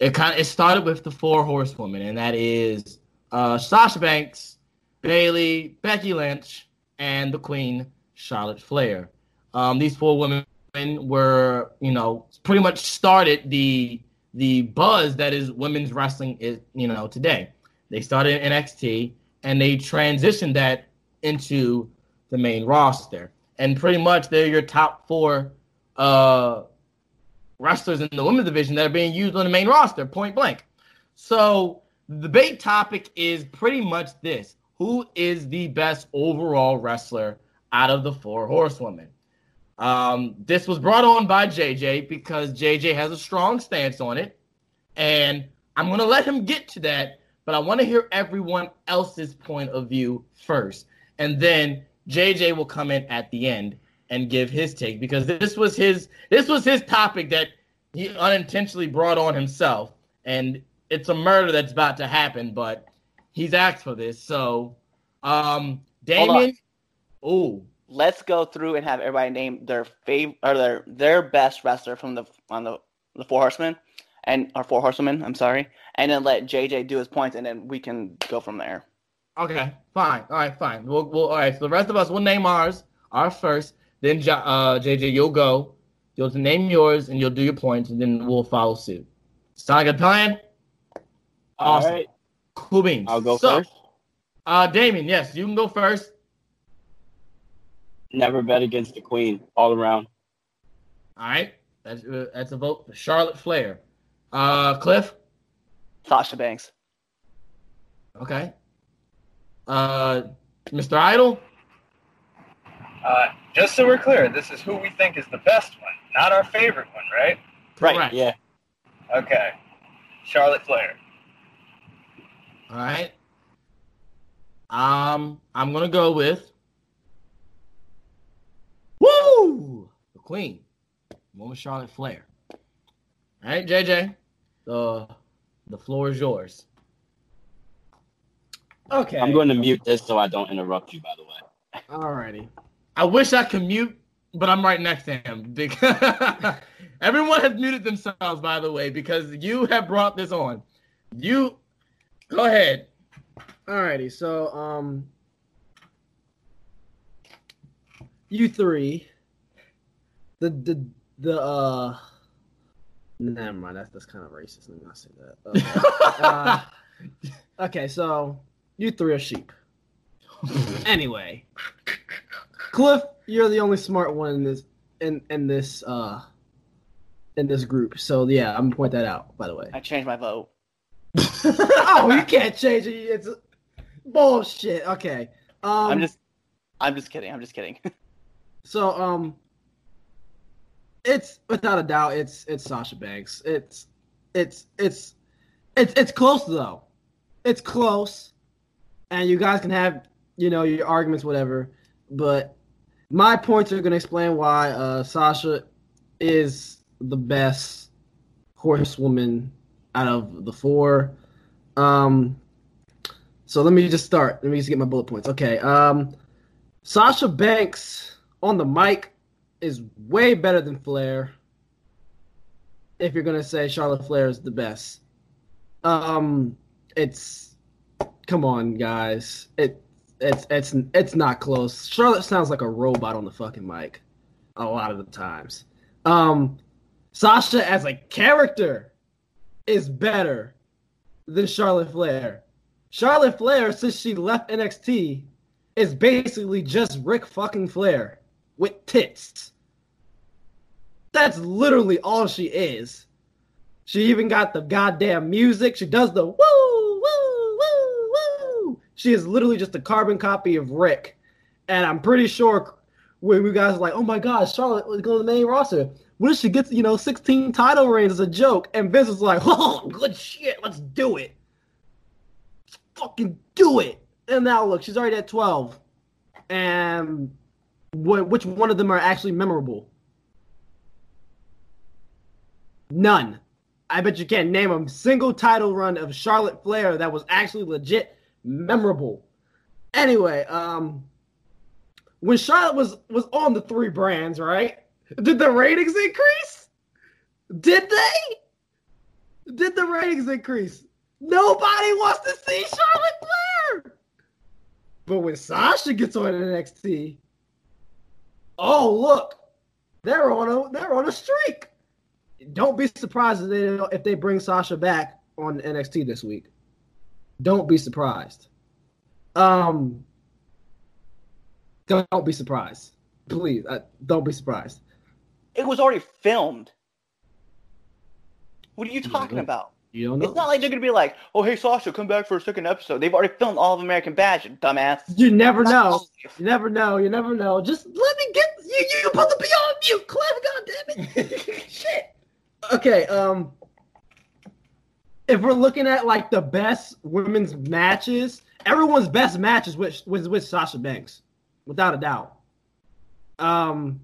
it kind of it started with the four horsewomen, and that is uh, Sasha Banks, Bayley, Becky Lynch, and the Queen Charlotte Flair. Um, these four women were, you know, pretty much started the the buzz that is women's wrestling is, you know, today. They started in NXT and they transitioned that into the main roster. And pretty much they're your top four uh, wrestlers in the women's division that are being used on the main roster, point blank. So the debate topic is pretty much this who is the best overall wrestler out of the four horsewomen? Um, this was brought on by JJ because JJ has a strong stance on it. And I'm going to let him get to that, but I want to hear everyone else's point of view first. And then JJ will come in at the end and give his take because this was his this was his topic that he unintentionally brought on himself and it's a murder that's about to happen but he's asked for this so Um, Damien. Oh, Let's go through and have everybody name their fav or their their best wrestler from the on the the Four Horsemen and or Four Horsemen. I'm sorry, and then let JJ do his points, and then we can go from there. Okay, fine. All right, fine. We'll, we'll all right. So the rest of us will name ours, our first. Then Jo- uh, JJ, you'll go. You'll name yours, and you'll do your points, and then we'll follow suit. Sound like a plan? All Awesome. right, Cool beans. I'll go So, first. Uh, Damien, yes, you can go first. Never bet against the queen. All around. All right, that's uh, that's a vote for Charlotte Flair. Uh, Cliff. Sasha Banks. Okay. Uh, Mr. Idol. Uh, just so we're clear, this is who we think is the best one, not our favorite one, right? Right. Correct. Yeah. Okay. Charlotte Flair. All right. Um, I'm gonna go with Woo the Queen, one with Charlotte Flair. All right, JJ, the the floor is yours. Okay. I'm going to mute this so I don't interrupt you. By the way. Alrighty. I wish I could mute, but I'm right next to him. Because <laughs> everyone has muted themselves, by the way, because you have brought this on. You go ahead. Alrighty. So, um, you three, the the the uh, never mind. That's that's kind of racist. Let me not say that. Okay. uh, <laughs> okay, so you three are sheep. <laughs> anyway, Cliff, you're the only smart one in this in in this uh in this group. So yeah, I'm gonna point that out. By the way. I changed my vote. <laughs> oh, you can't change it. It's bullshit. Okay. Um, I'm just, I'm just kidding. I'm just kidding. <laughs> so um, it's without a doubt it's it's Sasha Banks. It's it's it's it's it's close though. It's close, and you guys can have you know your arguments, whatever. But my points are gonna explain why uh, Sasha is the best horsewoman out of the four. Um, so let me just start. Let me just get my bullet points. Okay. Um, Sasha Banks on the mic is way better than Flair. If you're gonna say Charlotte Flair is the best, um, it's come on, guys. It it's it's it's not close. Charlotte sounds like a robot on the fucking mic, a lot of the times. Um, Sasha as a character is better than Charlotte Flair. Charlotte Flair, since she left NXT, is basically just Ric fucking Flair with tits. That's literally all she is. She even got the goddamn music. She does the woo. She is literally just a carbon copy of Ric. And I'm pretty sure when we guys are like, oh my god, Charlotte was going to the main roster. What if she gets, you know, 16 title reigns as a joke? And Vince is like, <laughs> oh, good shit, let's do it. Fucking do it. And now look, she's already at 12. And wh- which one of them are actually memorable? None. I bet you can't name a single title run of Charlotte Flair that was actually legit memorable. Anyway, um, when Charlotte was was on the three brands, right? Did the ratings increase? Did they? Did the ratings increase? Nobody wants to see Charlotte Flair. But when Sasha gets on NXT, oh look, they're on a they're on a streak. Don't be surprised if they if they bring Sasha back on NXT this week. Don't be surprised. Um, don't be surprised, please. Uh, don't be surprised. It was already filmed. What are you talking about? You don't know. It's not like they're gonna be like, "Oh, hey, Sasha, come back for a second episode." They've already filmed all of American Bash, dumbass. You never know. You never know. You never know. Just let me get you. You supposed to be on mute, Cliff. God damn it. <laughs> Shit. Okay. Um. If we're looking at like the best women's matches, everyone's best matches with was with Sasha Banks, without a doubt. Um.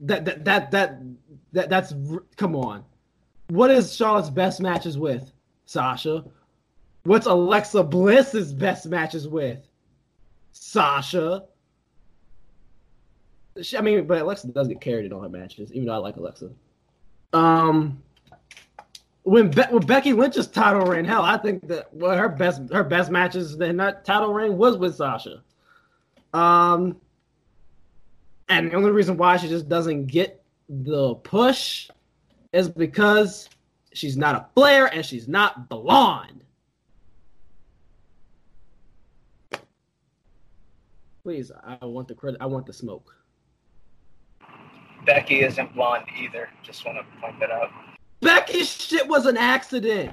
That that that that, that that's come on. What is Charlotte's best matches with Sasha? What's Alexa Bliss's best matches with? Sasha. She, I mean, but Alexa does get carried in all her matches, even though I like Alexa. Um, when Be- when Becky Lynch's title reign, hell, I think that well, her best her best matches in that title reign was with Sasha. Um, and the only reason why she just doesn't get the push is because she's not a Flair and she's not blonde. Please, I want the credit. I want the smoke. Becky isn't blonde either. Just want to point that out. Becky's shit was an accident.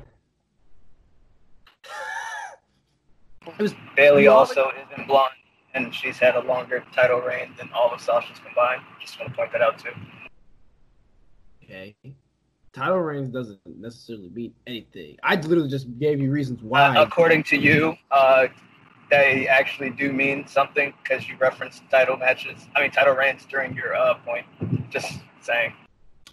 <laughs> it was Bayley also isn't blonde, and she's had a longer title reign than all of Sasha's combined. Just want to point that out too. okay. Title reigns doesn't necessarily mean anything. I literally just gave you reasons why. Uh, according to you, uh, they actually do mean something because you referenced title matches. I mean, title reigns during your uh, point. Just saying.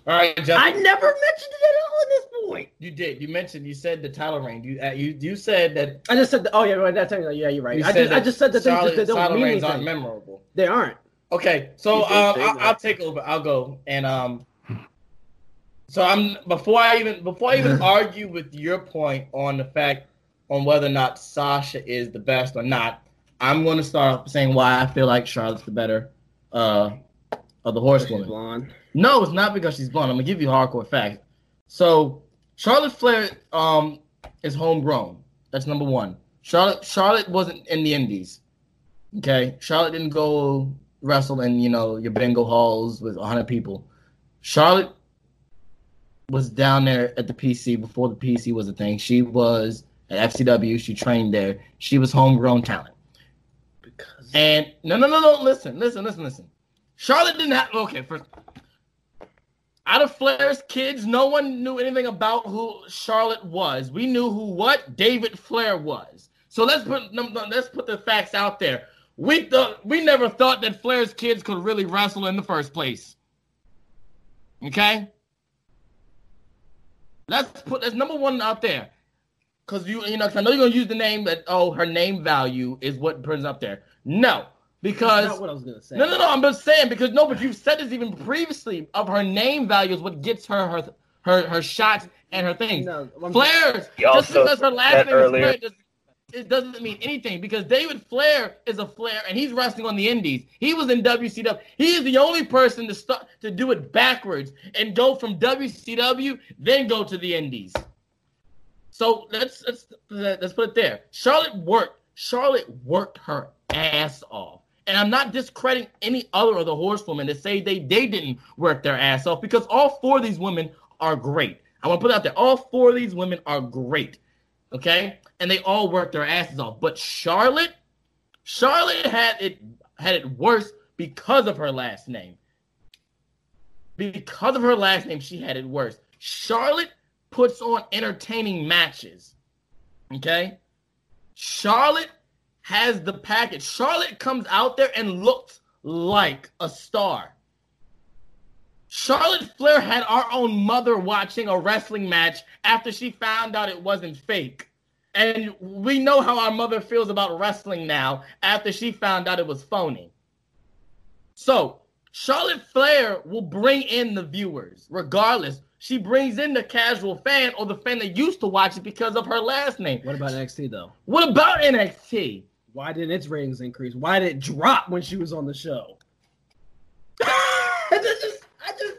All right, Jeff. I never mentioned it at all at this point. You did. You mentioned. You said the title reign. You uh, you you said that. I just said, that, oh yeah, right, that's yeah, you're right. You I just, I just said that they, Charlotte just, they don't title mean reigns aren't memorable. They aren't. Okay, so um, I'll. I'll take over. I'll go and um. So I'm before I even before I even <laughs> argue with your point on the fact on whether or not Sasha is the best or not. I'm going to start off saying why I feel like Charlotte's the better uh of the horsewoman. blonde. No, it's not because she's blonde. I'm gonna give you hardcore facts. So Charlotte Flair um is homegrown. That's number one. Charlotte Charlotte wasn't in the Indies. Okay, Charlotte didn't go wrestle in you know your bingo halls with 100 people. Charlotte was down there at the PC before the PC was a thing. She was at FCW. She trained there. She was homegrown talent. Because And no, no, no, no. Listen, listen, listen, listen. Charlotte didn't have. Okay, first. Out of Flair's kids, no one knew anything about who Charlotte was. We knew who what David Flair was. So let's put let's put the facts out there. We thought we never thought that Flair's kids could really wrestle in the first place. Okay. Let's put that's number one out there. Cause you you know, I know you're gonna use the name that oh her name value is what brings up there. No, because that's not what I was gonna say. no, no, no. I'm just saying because no, but you've said this even previously of her name value is what gets her her her, her shots and her things. No, I'm- Flair's just because her last name is earlier- Flair doesn't, it doesn't mean anything because David Flair is a Flair and he's wrestling on the Indies. He was in WCW. He is the only person to start to do it backwards and go from WCW then go to the Indies. So let's let's let's put it there. Charlotte worked. Charlotte worked her ass off. And I'm not discrediting any other of the horsewomen to say they they didn't work their ass off because all four of these women are great. I want to put out there. All four of these women are great. Okay? And they all worked their asses off. But Charlotte, Charlotte had it had it worse because of her last name. Because of her last name, she had it worse. Charlotte puts on entertaining matches. Okay? Charlotte has the package. Charlotte comes out there and looks like a star. Charlotte Flair had our own mother watching a wrestling match after she found out it wasn't fake. And we know how our mother feels about wrestling now after she found out it was phony. So, Charlotte Flair will bring in the viewers, regardless. She brings in the casual fan or the fan that used to watch it because of her last name. What about NXT though? What about NXT? Why didn't its ratings increase? Why did it drop when she was on the show? <laughs> I just, I just,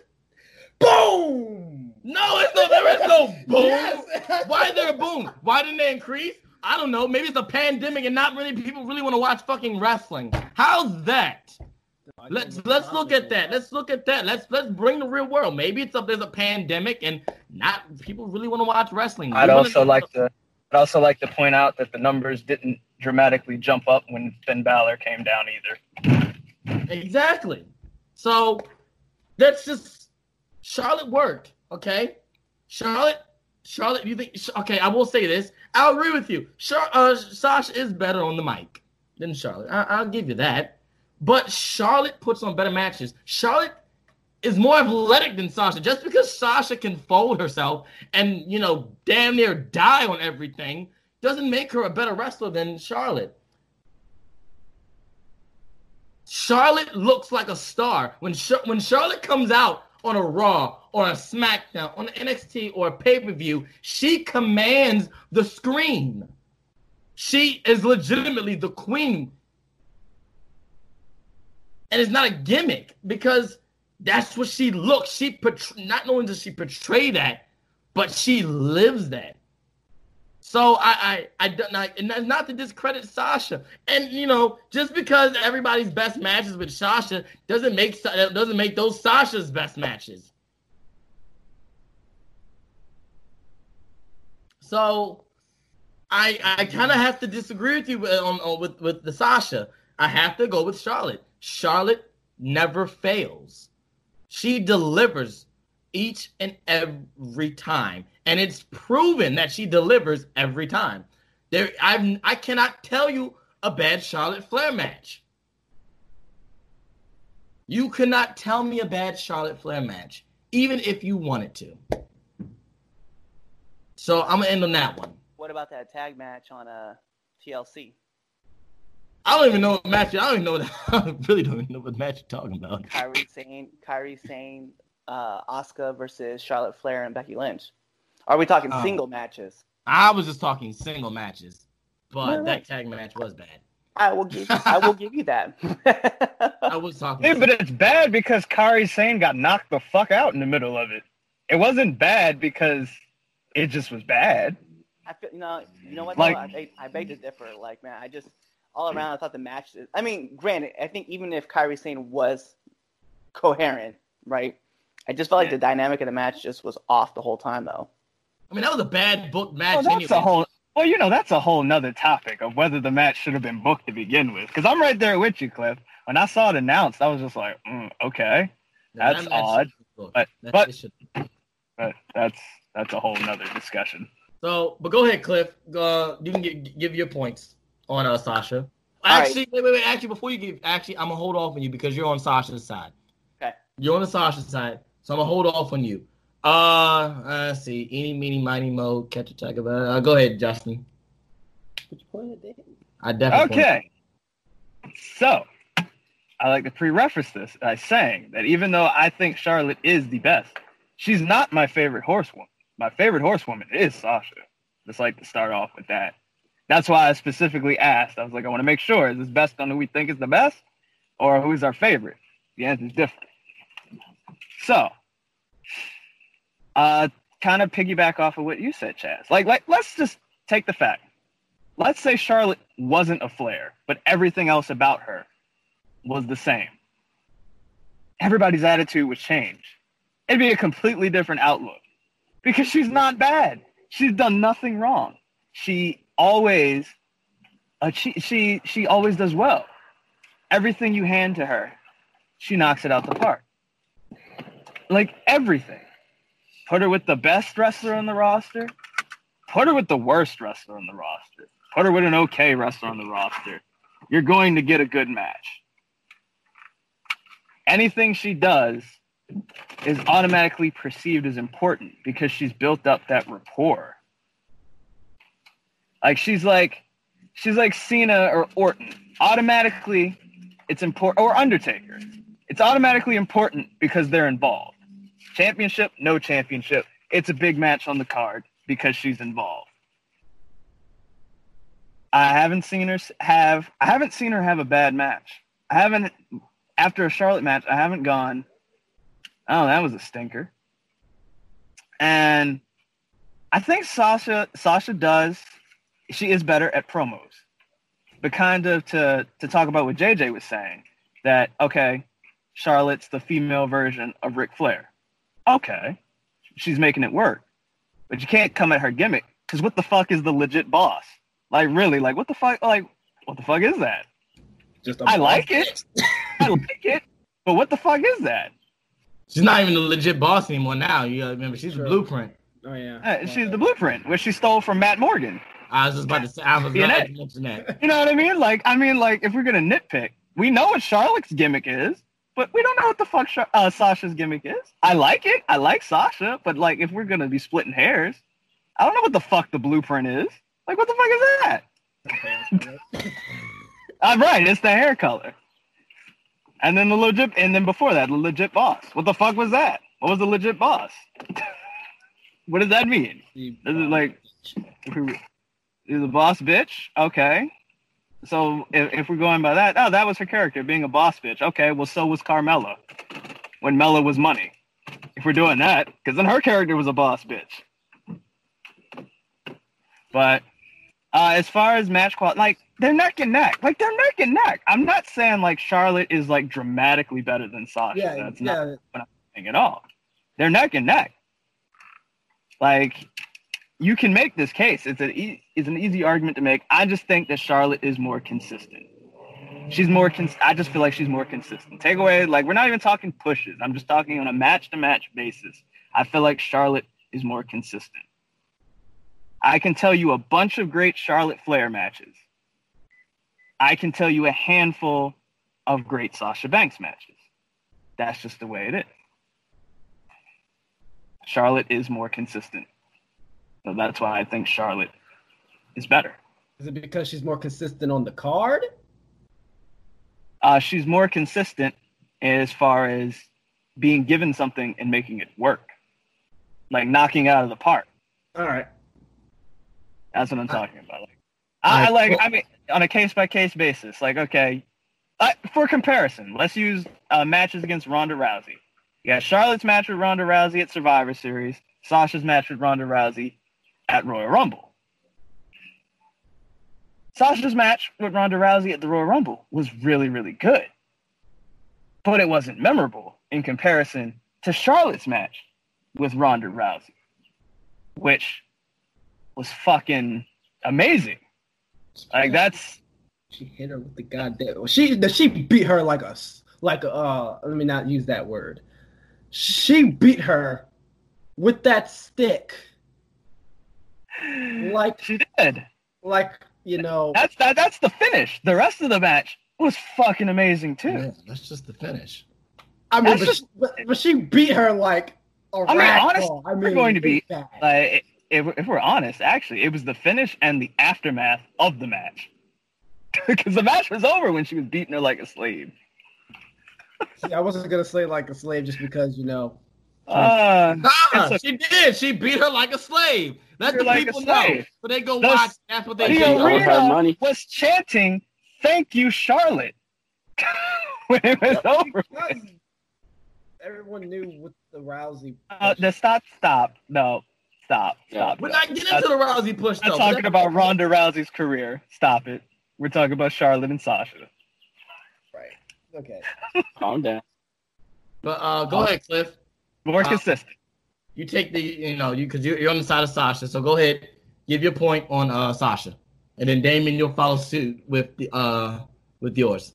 boom! No, it's no, there is no boom. Yes. Why is there a boom? Why didn't they increase? I don't know. Maybe it's a pandemic and not really people really want to watch fucking wrestling. How's that? Let's let's look at that. Let's look at that. Let's let's bring the real world. Maybe it's a there's a pandemic and not people really want to watch wrestling. I'd also like to I'd also like to point out that the numbers didn't dramatically jump up when Finn Balor came down either. Exactly. So that's just Charlotte worked. Okay, Charlotte. Charlotte, you think? Okay, I will say this. I'll agree with you. Char, uh, Sasha is better on the mic than Charlotte. I, I'll give you that. But Charlotte puts on better matches. Charlotte is more athletic than Sasha. Just because Sasha can fold herself and you know damn near die on everything, doesn't make her a better wrestler than Charlotte. Charlotte looks like a star when Char- when Charlotte comes out on a Raw or a SmackDown on NXT or a pay per view. She commands the screen. She is legitimately the queen, and it's not a gimmick because that's what she looks. She portray- not only does she portray that, but she lives that. So I I I not, not to discredit Sasha. And you know, just because everybody's best matches with Sasha doesn't make doesn't make those Sasha's best matches. So I I kind of have to disagree with you on, on with with the Sasha. I have to go with Charlotte. Charlotte never fails. She delivers each and every time, and it's proven that she delivers every time. There, I I cannot tell you a bad Charlotte Flair match. You cannot tell me a bad Charlotte Flair match, even if you wanted to. So I'm gonna end on that one. What about that tag match on uh, TLC? I don't even know what match. I don't even know. What, <laughs> I really don't even know what match you're talking about. Kairi Sane, Kairi Sane, uh, Asuka versus Charlotte Flair and Becky Lynch. Are we talking Oh. single matches? I was just talking single matches, but No, no. that tag match was bad. I will give. I will give you that. <laughs> I was talking. Yeah, but it's bad because Kairi Sane got knocked the fuck out in the middle of it. It wasn't bad because it just was bad. I feel, you know, you know what? Like- though? I, beg- I beg to differ. Like, man, I just all around I thought the match. I mean, granted, I think even if Kairi Sane was coherent, right? I just felt like the dynamic of the match just was off the whole time, though. I mean, that was a bad book match. Well, that's anyway. a whole. Well, you know, that's a whole nother topic of whether the match should have been booked to begin with. Because I'm right there with you, Cliff. When I saw it announced, I was just like, mm, okay, That that's match odd, should be booked. but- That but- but that's that's a whole nother discussion. So, but go ahead, Cliff. Uh, you can give, give your points on uh, Sasha. right. Actually, wait, wait, wait. Actually, before you give, actually, I'm gonna hold off on you because you're on Sasha's side. Okay. You're on the Sasha side, so I'm gonna hold off on you. Uh, let's see. Any, meeny, miny, mo, catch a tiger. Uh, go ahead, Justin. I definitely. Okay. So, I like to prereface this by saying that even though I think Charlotte is the best, she's not my favorite horsewoman. My favorite horsewoman is Sasha. Just like to start off with that. That's why I specifically asked. I was like, I want to make sure is this best on who we think is the best, or who's our favorite? The answer is different. So, uh, kind of piggyback off of what you said, Chaz. Like, like, let's just take the fact let's say Charlotte wasn't a Flair, but everything else about her was the same. Everybody's attitude would change. It'd be a completely different outlook because she's not bad. She's done nothing wrong. She always, uh, she she she always does well. Everything you hand to her, she knocks it out the park. Like everything. Put her with the best wrestler on the roster. Put her with the worst wrestler on the roster put her with an okay wrestler on the roster. You're going to get a good match. Anything she does is automatically perceived as important because she's built up that rapport. Like she's like she's like Cena or Orton. Automatically it's important or Undertaker. It's automatically important because they're involved. Championship, no championship. It's a big match on the card because she's involved. I haven't seen her have. I haven't seen her have a bad match. I haven't after a Charlotte match. I haven't gone. Oh, that was a stinker. And I think Sasha Sasha does. She is better at promos. But kind of to to talk about what JJ was saying that okay, Charlotte's the female version of Ric Flair. Okay, she's making it work, but you can't come at her gimmick because what the fuck is the legit boss? Like really, like what the fuck? Like what the fuck is that? Just a I like it. <laughs> I like it, but what the fuck is that? She's not even a legit boss anymore now. You gotta remember, she's Sure. the blueprint. Oh yeah. Uh, she's the blueprint, which she stole from Matt Morgan. I was just about to say. I was Yeah, going to mention that. You know what I mean? Like, I mean, like if we're gonna nitpick, we know what Charlotte's gimmick is, but we don't know what the fuck Sha- uh, Sasha's gimmick is. I like it. I like Sasha, but like if we're gonna be splitting hairs, I don't know what the fuck the blueprint is. Like, what the fuck is that? I'm <laughs> right. It's the hair color. And then the legit, and then before that, the legit boss. What the fuck was that? What was the legit boss? <laughs> what does that mean? Is it like is a boss bitch? Okay. So if, if we're going by that, oh, that was her character being a boss bitch. Okay, well, so was Carmella when Mella was money. If we're doing that, because then her character was a boss bitch. But uh, as far as match quality, like they're neck and neck. Like they're neck and neck. I'm not saying like Charlotte is like dramatically better than Sasha. Yeah, That's yeah. not what I'm saying at all. They're neck and neck. Like you can make this case. It's an it's an easy argument to make. I just think that Charlotte is more consistent. She's more. Cons- I just feel like she's more consistent. Take away like we're not even talking pushes. I'm just talking on a match to match basis. I feel like Charlotte is more consistent. I can tell you a bunch of great Charlotte Flair matches. I can tell you a handful of great Sasha Banks matches. That's just the way it is. Charlotte is more consistent. So that's why I think Charlotte is better. Is it because she's more consistent on the card? Uh, she's more consistent as far as being given something and making it work, like knocking out of the park. All right. That's what I'm talking about. Like, I, like. I mean, on a case by case basis. Like, okay, uh, for comparison, let's use uh, matches against Ronda Rousey. You got Charlotte's match with Ronda Rousey at Survivor Series. Sasha's match with Ronda Rousey at Royal Rumble. Sasha's match with Ronda Rousey at the Royal Rumble was really, really good. But it wasn't memorable in comparison to Charlotte's match with Ronda Rousey, which was fucking amazing. Like that's She hit her with the goddamn. She she beat her like a s- like a. Uh, let me not use that word. She beat her with that stick, like she did. like you know. That's that, that's the finish. The rest of the match was fucking amazing too. Yeah, that's just the finish. I mean, but, just- she, but, but she beat her like a I mean, rag honest- doll. I we're going to be- it's bad. Like if, if we're honest, actually, it was the finish and the aftermath of the match. <laughs> Because the match was over when she was beating her like a slave. See, I wasn't gonna say like a slave just because you know. Uh, Ah, It's she did. She beat her like a slave. Let Beat the like people know. slave. So they go The- watch. That's what they the She do. her arena money. was chanting, "Thank you, Charlotte." <laughs> when it was over. Everyone knew what the Rousey. Uh, the stop, stop, no, stop, stop. We're not getting into the Rousey push I'm though. not talking about Ronda Rousey's career. Stop it. We're talking about Charlotte and Sasha. right. Okay. Calm down. But uh, go ahead, Cliff. More Uh, consistent. You take the you know you because you're, you're on the side of Sasha. So go ahead, give your point on uh Sasha, and then Damon, you'll follow suit with the uh with yours.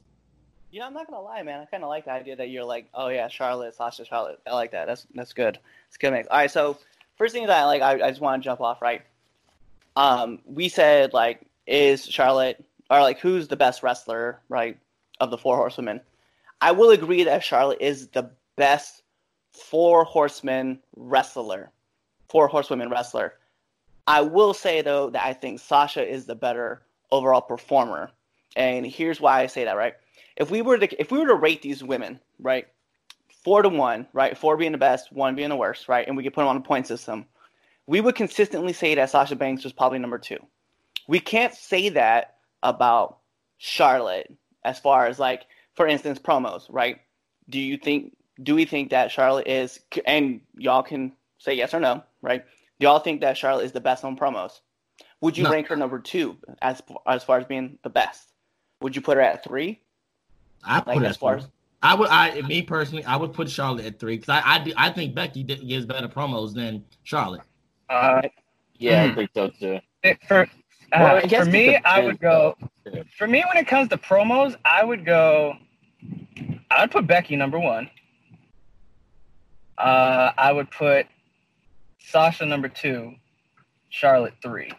You know, I'm not gonna lie, man. I kind of like the idea that you're like, oh yeah, Charlotte, Sasha, Charlotte. I like that. That's that's good. It's good mix. All right, so first thing that I like, I, I just want to jump off right. Um, we said like, is Charlotte or like who's the best wrestler, right, of the four horsewomen? I will agree that Charlotte is the best four horsemen wrestler, four horsewomen wrestler. I will say though that I think Sasha is the better overall performer, and here's why I say that. Right, if we were to if we were to rate these women, right, four to one, right, four being the best, one being the worst, right, and we could put them on a point system, we would consistently say that Sasha Banks was probably number two. We can't say that about Charlotte as far as like, for instance, promos, right? Do you think do we think that Charlotte is and y'all can say yes or no, right? Do y'all think that Charlotte is the best on promos? Would you No. rank her number two as as far as being the best? Would you put her at three? I put Like as far as I would. I me personally, I would put Charlotte at three because I I, do- I think Becky did, gives better promos than Charlotte. Uh, Yeah, Mhm. I think so too. it- for uh, Well, I guess for me, I would go. For me, when it comes to promos, I would go. I would put Becky number one. Uh, I would put Sasha number two, Charlotte three.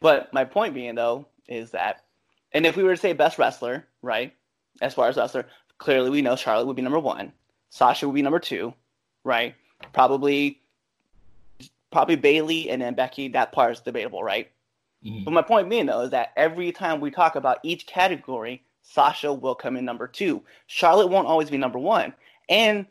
But my point being though is that, and if we were to say best wrestler, right? As far as wrestler, clearly we know Charlotte would be number one, Sasha would be number two, right? Probably, probably Bayley and then Becky. That part is debatable, right? Mm-hmm. But my point being though is that every time we talk about each category, Sasha will come in number two. Charlotte won't always be number one. And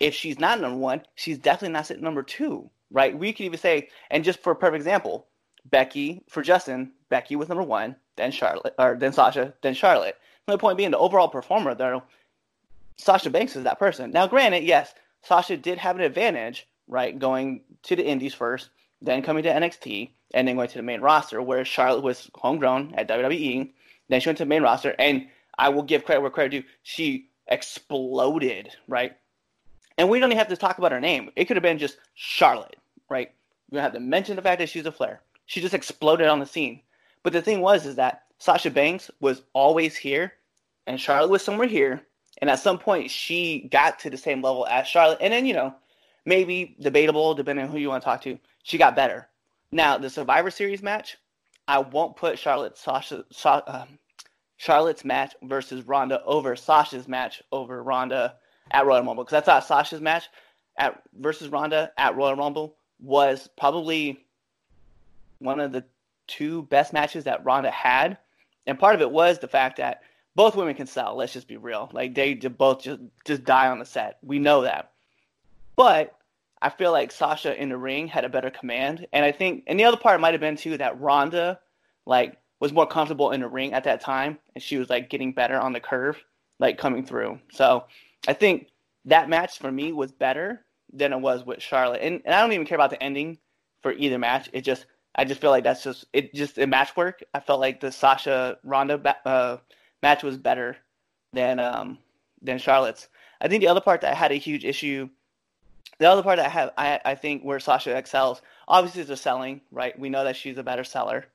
if she's not number one, she's definitely not sitting number two, right? We could even say, and just for a perfect example, Becky for Justin, Becky was number one, then Charlotte, or then Sasha, then Charlotte. My point being, the overall performer though, Sasha Banks is that person. Now, granted, yes, Sasha did have an advantage, right, going to the Indies first, then coming to NXT, and then going to the main roster, where Charlotte was homegrown at WWE. Then she went to the main roster, and I will give credit where credit due. She exploded, right? And we don't even have to talk about her name. It could have been just Charlotte, right? We don't have to mention the fact that she's a Flair. She just exploded on the scene. But the thing was, is that Sasha Banks was always here, and Charlotte was somewhere here. And at some point, she got to the same level as Charlotte. And then, you know, maybe debatable, depending on who you want to talk to, she got better. Now, the Survivor Series match, I won't put Charlotte Sasha, Sa- um, Charlotte's match versus Ronda over Sasha's match over Ronda at Royal Rumble because I thought Sasha's match at versus Ronda at Royal Rumble was probably one of the two best matches that Ronda had, and part of it was the fact that both women can sell. Let's just be real; like they both just just die on the set. We know that, but I feel like Sasha in the ring had a better command, and I think, and the other part might have been too that Ronda, like, was more comfortable in the ring at that time, and she was like getting better on the curve, like coming through. So I think that match for me was better than it was with Charlotte, and, and I don't even care about the ending for either match. It just, I just feel like that's just it, just a match work. I felt like the Sasha Ronda uh, match was better than um than Charlotte's. I think the other part that I had a huge issue the other part that I have, I, I think where Sasha excels, obviously is the selling, right? We know that she's a better seller.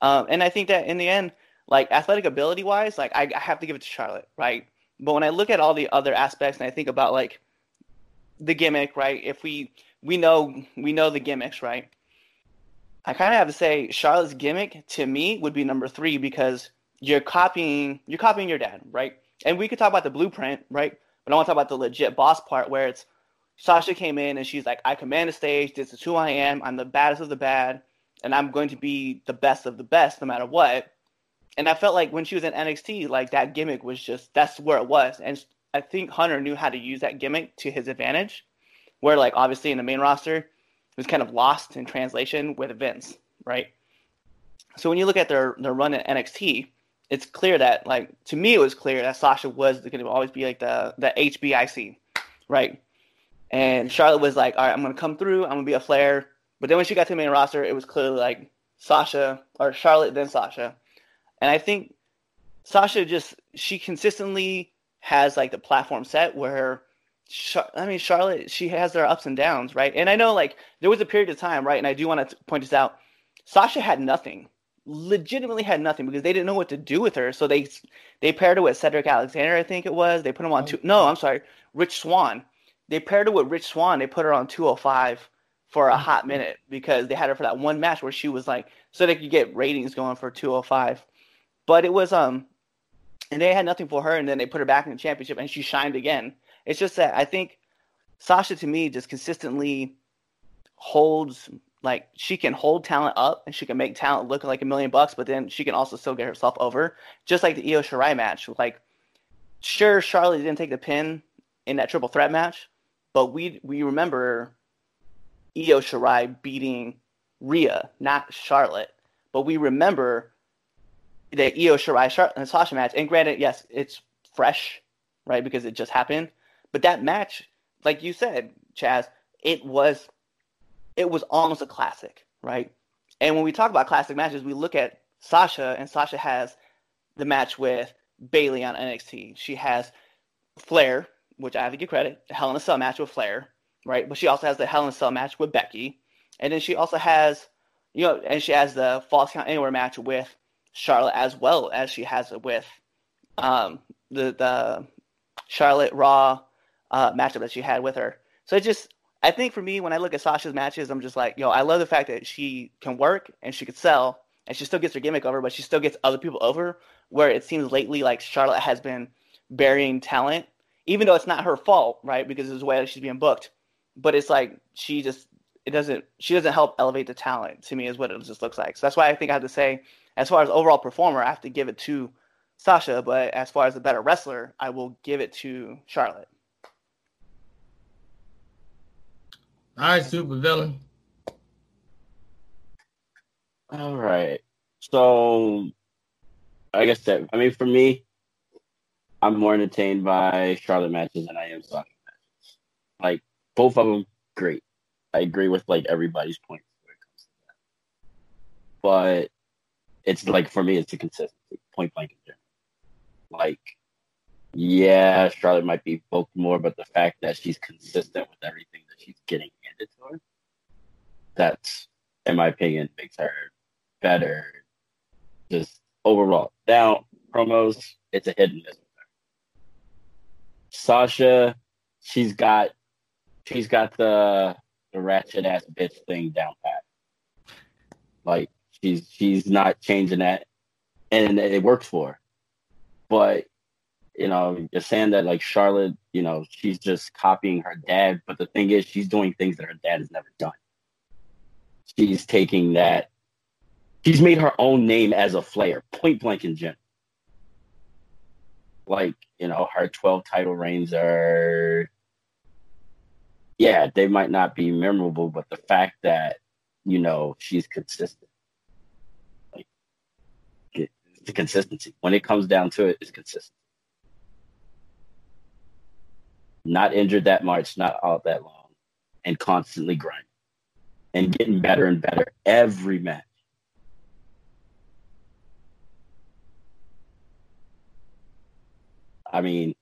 Um, and I think that in the end, like athletic ability wise, like I, I have to give it to Charlotte, right? But when I look at all the other aspects and I think about like the gimmick, right? If we we know we know the gimmicks, right? I kind of have to say Charlotte's gimmick to me would be number three because you're copying you're copying your dad, right? And we could talk about the blueprint, right? But I want to talk about the legit boss part where it's Sasha came in and she's like, I command the stage. This is who I am. I'm the baddest of the bad, and I'm going to be the best of the best no matter what. And I felt like when she was in NXT, like that gimmick was just that's where it was. And I think Hunter knew how to use that gimmick to his advantage. Where like obviously in the main roster, it was kind of lost in translation with Vince, right? So when you look at their their run at NXT, it's clear that like to me it was clear that Sasha was going to always be like the the HBIC, right? And Charlotte was like, all right, I'm going to come through. I'm going to be a Flair. But then when she got to the main roster, it was clearly like Sasha or Charlotte, then Sasha. And I think Sasha just, she consistently has like the platform set where, I mean, Charlotte, she has their ups and downs, right? And I know like there was a period of time, right? And I do want to point this out. Sasha had nothing, legitimately had nothing because they didn't know what to do with her. So they they paired her with Cedric Alexander, I think it was. They put him on two. No, I'm sorry, Rich Swann. they paired her with Rich Swann. They put her on 205 for a hot minute because they had her for that one match where she was like, so they could get ratings going for 205. But it was um, and they had nothing for her, and then they put her back in the championship, and she shined again. It's just that I think Sasha to me just consistently holds like she can hold talent up and she can make talent look like a million bucks, but then she can also still get herself over, just like the Io Shirai match. Like, sure, Charlotte didn't take the pin in that triple threat match, but we we remember Io Shirai beating Rhea, not Charlotte. But we remember the Io Shirai Sasha match. And granted, yes, it's fresh, right? Because it just happened. But that match, like you said, Chaz, it was it was almost a classic, right? And when we talk about classic matches, we look at Sasha, and Sasha has the match with Bayley on NXT. She has Flair, which I have to give credit, the Hell in a Cell match with Flair, right? But she also has the Hell in a Cell match with Becky, and then she also has, you know, and she has the Falls Count Anywhere match with Charlotte as well as she has it with um, the the Charlotte Raw uh, matchup that she had with her. So it just, I think for me, when I look at Sasha's matches, I'm just like, yo, I love the fact that she can work and she could sell, and she still gets her gimmick over, but she still gets other people over. Where it seems lately like Charlotte has been burying talent even though it's not her fault, right? Because it's the way that she's being booked. But it's like she just it doesn't she doesn't help elevate the talent to me is what it just looks like. So that's why I think I have to say as far as overall performer, I have to give it to Sasha, but as far as the better wrestler, I will give it to Charlotte. All right, super villain. All right. So I guess that I mean for me, I'm more entertained by Charlotte matches than I am Sasha matches. Like both of them, great. I agree with like everybody's points when it comes to that. But it's like for me, it's a consistency, point blank in general. Like, yeah, Charlotte might be booked more, but the fact that she's consistent with everything that she's getting handed to her, that's, in my opinion, makes her better. Just overall. Now, promos, it's a and miss. Sasha, she's got, she's got the the ratchet ass bitch thing down pat. Like she's she's not changing that, and it works for her. But you know, you're saying that like Charlotte, you know, she's just copying her dad. But the thing is, she's doing things that her dad has never done. She's taking that. She's made her own name as a Flair, point blank in general. Like you know, her 12 title reigns are yeah, they might not be memorable, but the fact that you know she's consistent, like the consistency when it comes down to it, is consistent. Not injured that much, not all that long, and constantly grinding and getting better and better every match. I mean,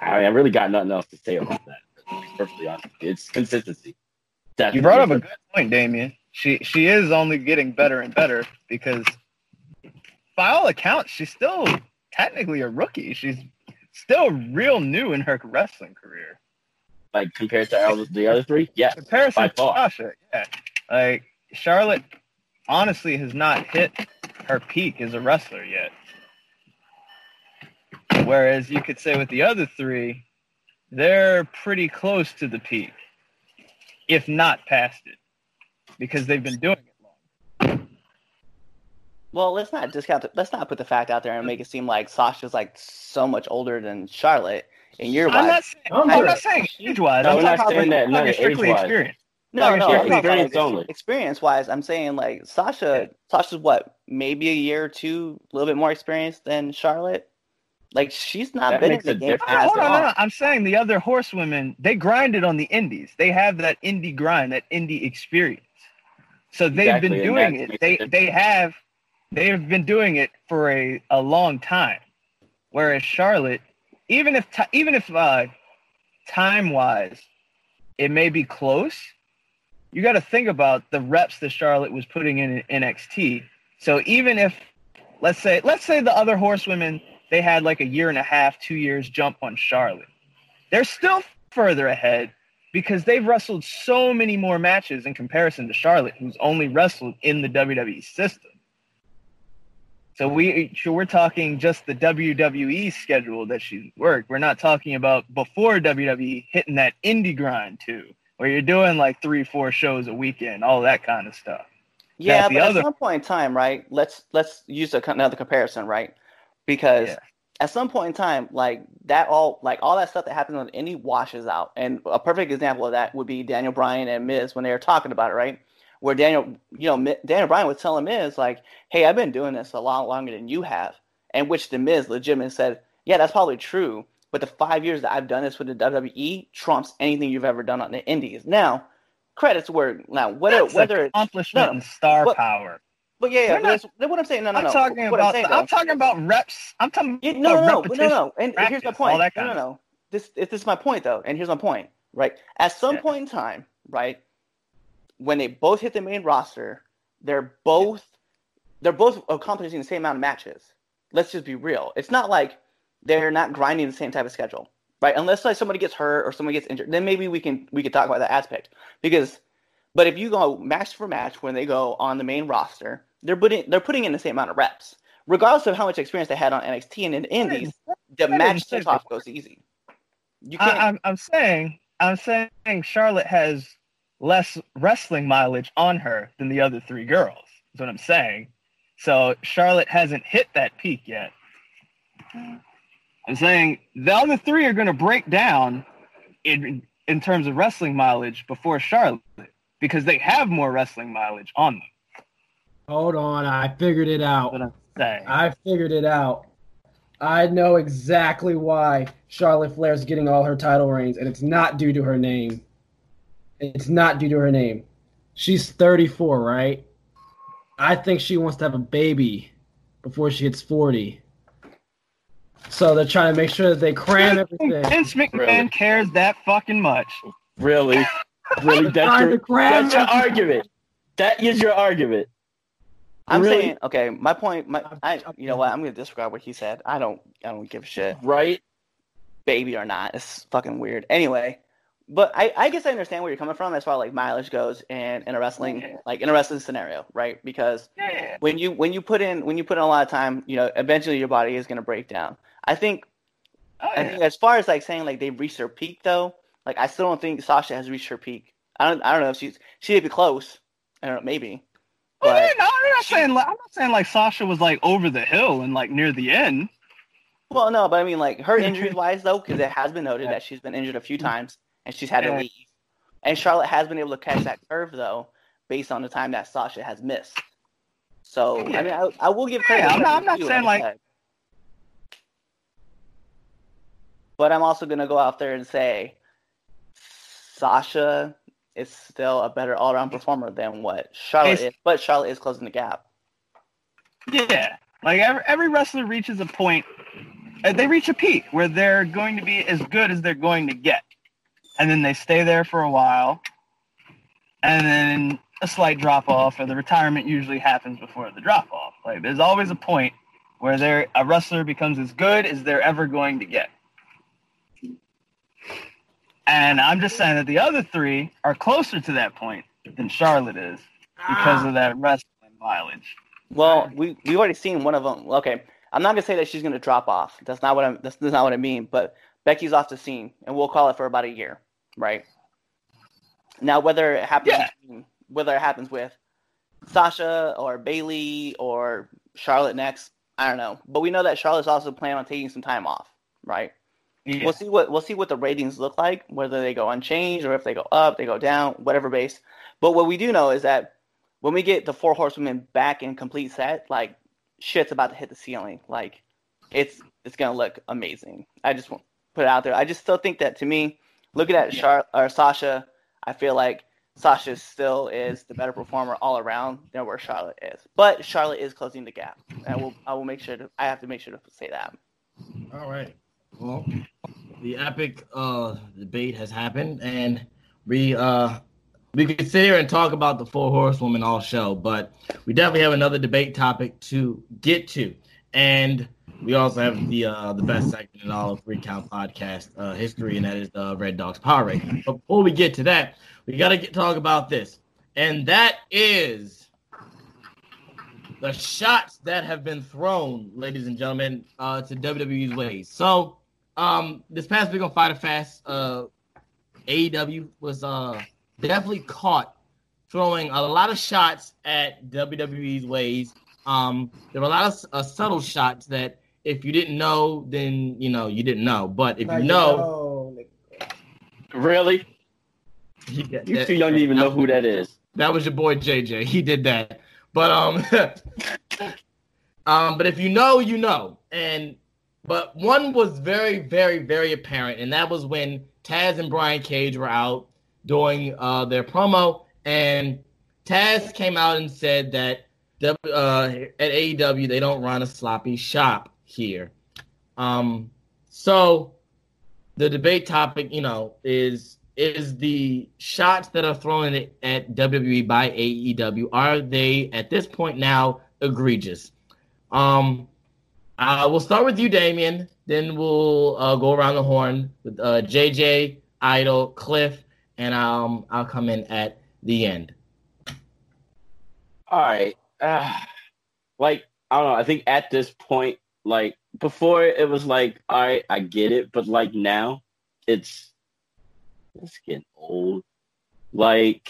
I, I really got nothing else to say about that. To be perfectly honest, it's consistency. That's you brought up a good point, Damien. She she is only getting better and better because, by all accounts, she's still technically a rookie. She's still real new in her wrestling career. Like compared to the other three, yeah. Comparison to Sasha, yeah. Like Charlotte, honestly, has not hit her peak as a wrestler yet. Whereas you could say with the other three, they're pretty close to the peak, if not past it, because they've been doing it long. Well, let's not discount. The, let's not put the fact out there and make it seem like Sasha's like so much older than Charlotte. In your I'm not saying, I'm not saying age wise. No, I'm not saying that. No, strictly experience. No, no, experience only. Experience wise, I'm saying like Sasha. Yeah. Sasha's what, maybe a year or two, a little bit more experience than Charlotte. Like she's not that been in the game. Hold on, no, I'm saying the other horsewomen they grinded on the indies. They have that indie grind, that indie experience. So they've exactly, been doing it. They they have they have been doing it for a, a long time. Whereas Charlotte, even if even if uh, time wise, it may be close. You got to think about the reps that Charlotte was putting in, in NXT. So even if let's say let's say the other horsewomen they had like a year and a half, two years jump on Charlotte. They're still further ahead because they've wrestled so many more matches in comparison to Charlotte, who's only wrestled in the WWE system. So we so we're talking just the WWE schedule that she's worked. We're not talking about before WWE hitting that indie grind too, where you're doing like three, four shows a weekend, all that kind of stuff. Yeah, but other... at some point in time, right? Let's let's use another comparison, right? because yeah. At some point in time, like that all like all that stuff that happens on any washes out. And a perfect example of that would be Daniel Bryan and Miz when they were talking about it, right? Where Daniel, you know, Daniel Bryan was telling Miz like, "Hey, I've been doing this a lot longer than you have," and which the Miz legitimately said, "Yeah, that's probably true." But the five years that I've done this with the WWE trumps anything you've ever done on the Indies. Now, credits were now whether That's whether accomplishment no, and star power. But yeah, yeah. Not, that's what I'm saying. No, no, I'm no. Talking what about, I'm, saying, I'm talking about reps. I'm talking yeah, no, no, no, no, no. And practice, here's my point. No, no, no. This, this is my point though. And here's my point. Right. At some yeah. point in time, right, when they both hit the main roster, they're both they're both accomplishing the same amount of matches. Let's just be real. It's not like they're not grinding the same type of schedule, right? Unless like somebody gets hurt or somebody gets injured, then maybe we can we could talk about that aspect. Because, but if you go match for match when they go on the main roster, they're putting they're putting in the same amount of reps, regardless of how much experience they had on NXT and in the Indies. The match off goes easy. You can't. I, am I'm saying I'm saying Charlotte has less wrestling mileage on her than the other three girls. Is what I'm saying. So Charlotte hasn't hit that peak yet. I'm saying the other three are going to break down in in terms of wrestling mileage before Charlotte because they have more wrestling mileage on them. Hold on, I figured it out. I'm saying. I figured it out. I know exactly why Charlotte Flair's getting all her title reigns, and it's not due to her name. It's not due to her name. She's 34, right? I think she wants to have a baby before she hits 40. So they're trying to make sure that they cram everything. Vince McMahon Really? cares that fucking much. Really? <laughs> Really? That's Trying your, that's your argument. That is your argument. I'm Really? saying, okay, my point, my, I, you know what? I'm gonna disregard what he said. I don't, I don't give a shit, Right? baby or not. It's fucking weird. Anyway, but I, I guess I understand where you're coming from as far as like mileage goes and in a wrestling, like in a wrestling scenario, right? Because Yeah. when you when you put in when you put in a lot of time, you know, eventually your body is gonna break down. I think Oh, I think as far as like saying like they've reached their peak though, like I still don't think Sasha has reached her peak. I don't I don't know if she's she would be close. I don't know, maybe. Oh, well, But yeah, no, I'm not she- saying like, I'm not saying like Sasha was like over the hill and like near the end. well no, but I mean like her injuries <laughs> wise though, because it has been noted Yeah. that she's been injured a few times and she's had to leave. And Charlotte has been able to catch that curve though, based on the time that Sasha has missed. So I mean I, I will give credit. Yeah, I'm not- I'm not saying, like- said. But I'm also gonna go out there and say Sasha is still a better all around performer than what Charlotte It's- is, but Charlotte is closing the gap. Yeah, like every, every wrestler reaches a point, uh, they reach a peak where they're going to be as good as they're going to get, and then they stay there for a while, and then a slight drop off, or the retirement usually happens before the drop off. Like there's always a point where they're, a wrestler becomes as good as they're ever going to get. And I'm just saying that the other three are closer to that point than Charlotte is because of that wrestling mileage. Well, we we already seen one of them. Okay, I'm not gonna say that she's gonna drop off. That's not what I'm. That's, that's not what I mean. But Becky's off the scene, and we'll call it for about a year, right? Now, whether it happens, Yeah. whether it happens with Sasha or Bayley or Charlotte next, I don't know. But we know that Charlotte's also planning on taking some time off, right? Yeah. We'll see what we'll see what the ratings look like, whether they go unchanged or if they go up, they go down, whatever base. But what we do know is that when we get the four horsewomen back in complete set, like shit's about to hit the ceiling. Like it's it's gonna look amazing. I just want to put it out there. I just still think that to me, looking at Char- or Sasha, I feel like Sasha still is the better performer all around than where Charlotte is. But Charlotte is closing the gap. I will I will make sure to I have to make sure to say that. All right. Well, the epic uh, debate has happened, and we uh, we could sit here and talk about the four horsewomen all show, but we definitely have another debate topic to get to, and we also have the uh, the best segment in all of 3 Count podcast uh, history, and that is the Red Dogs Power Ranking. But before we get to that, we got to talk about this, and that is the shots that have been thrown, ladies and gentlemen, uh, to WWE's ways. So, um, this past week on Fyter Fest, uh, AEW was uh definitely caught throwing a lot of shots at WWE's ways. Um, there were a lot of uh, subtle shots that if you didn't know, then you know you didn't know. But if you know, Really? he did You that- too young to even know who that is. That was your boy JJ. He did that. But um <laughs> um but if you know, you know. And but one was very very very apparent and that was when Taz and Brian Cage were out doing uh their promo and Taz came out and said that uh, at AEW they don't run a sloppy shop here. Um so the debate topic, you know, is is the shots that are thrown at, WWE by AEW are they at this point now egregious? Um, uh, we'll start with you, Damien. Then we'll uh, go around the horn with uh, JJ, Idol, Cliff, and um, I'll come in at the end. All right. Uh, like, I don't know. I think at this point, like, before it was like, all right, I get it. But like now, it's It's getting old. Like,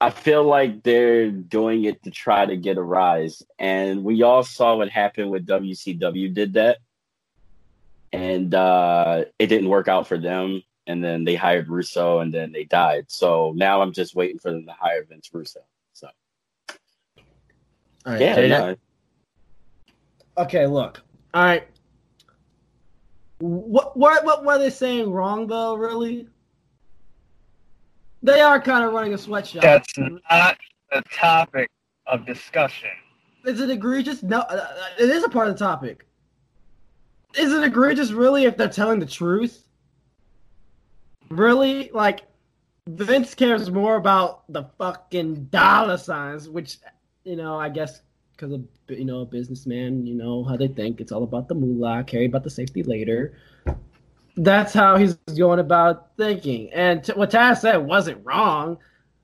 I feel like they're doing it to try to get a rise. And we all saw what happened with WCW did that. And uh, it didn't work out for them. And then they hired Russo and then they died. So now I'm just waiting for them to hire Vince Russo. So, All right, yeah. No, Okay, look. All right. What what what were they saying wrong though? Really? They are kind of running a sweatshop. That's not the topic of discussion. Is it egregious? No, uh, it is a part of the topic. Is it egregious really if they're telling the truth? Really? Like, Vince cares more about the fucking dollar signs, which, you know, I guess because of, you know, a businessman, you know, how they think. It's all about the moolah, carry about the safety later. That's how he's going about thinking. And t- what Taz said wasn't wrong,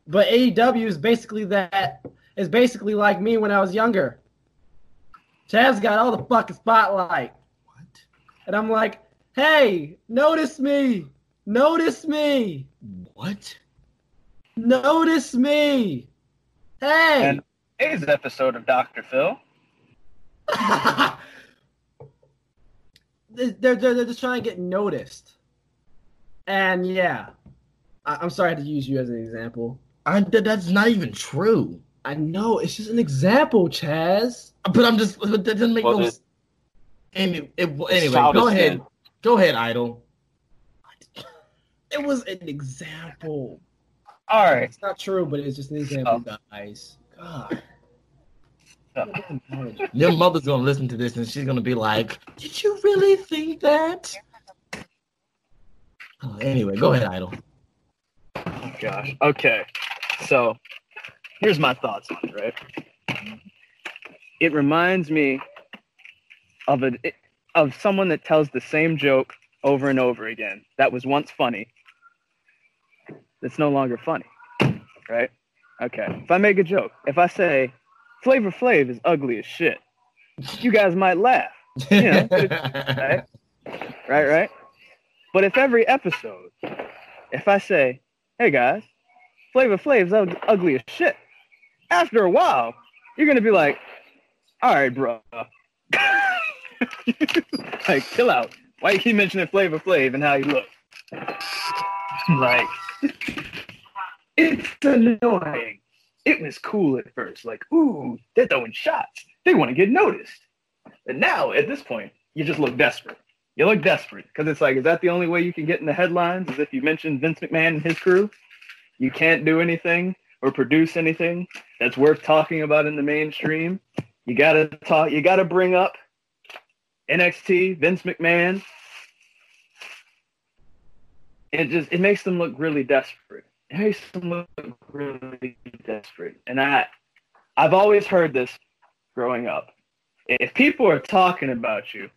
but AEW is basically that is basically like me when I was younger. Chaz got all the fucking spotlight. What? And I'm like, hey, notice me. Notice me. What? Notice me. Hey. And today's episode of Dr. Phil. <laughs> they're, they're, they're just trying to get noticed. And yeah, I, I'm sorry to use you as an example. I, that's not even true. I know it's just an example, Chaz. But I'm just. But that doesn't make Well, no. it- s- Any, it, anyway, go ahead. then. Go ahead, Idol. It was an example. All right. It's not true, but it's just an example, guys. God. Your mother's gonna listen to this and she's gonna be like, "Did you really think that?" Oh, anyway, go ahead, Idol. Oh, gosh. Okay. So here's my thoughts on it, right? It reminds me of a of someone that tells the same joke over and over again that was once funny. That's no longer funny. Right? Okay. If I make a joke, if I say Flavor Flav is ugly as shit, you guys might laugh. Yeah, right? <laughs> right, right? But if every episode, if I say, hey guys, Flavor Flav's ug- ugly as shit, after a while, you're gonna be like, all right, bro. <laughs> like, chill out. Why you keep mentioning Flavor Flav and how he looks? <laughs> like, it's annoying. It was cool at first, like, ooh, they're throwing shots. They want to get noticed. And now, at this point, you just look desperate. You look desperate because it's like, is that the only way you can get in the headlines? Is if you mention Vince McMahon and his crew? You can't do anything or produce anything that's worth talking about in the mainstream. You gotta talk. You gotta bring up NXT, Vince McMahon. It just it makes them look really desperate. It makes them look really desperate. And I, I've always heard this growing up. If people are talking about you,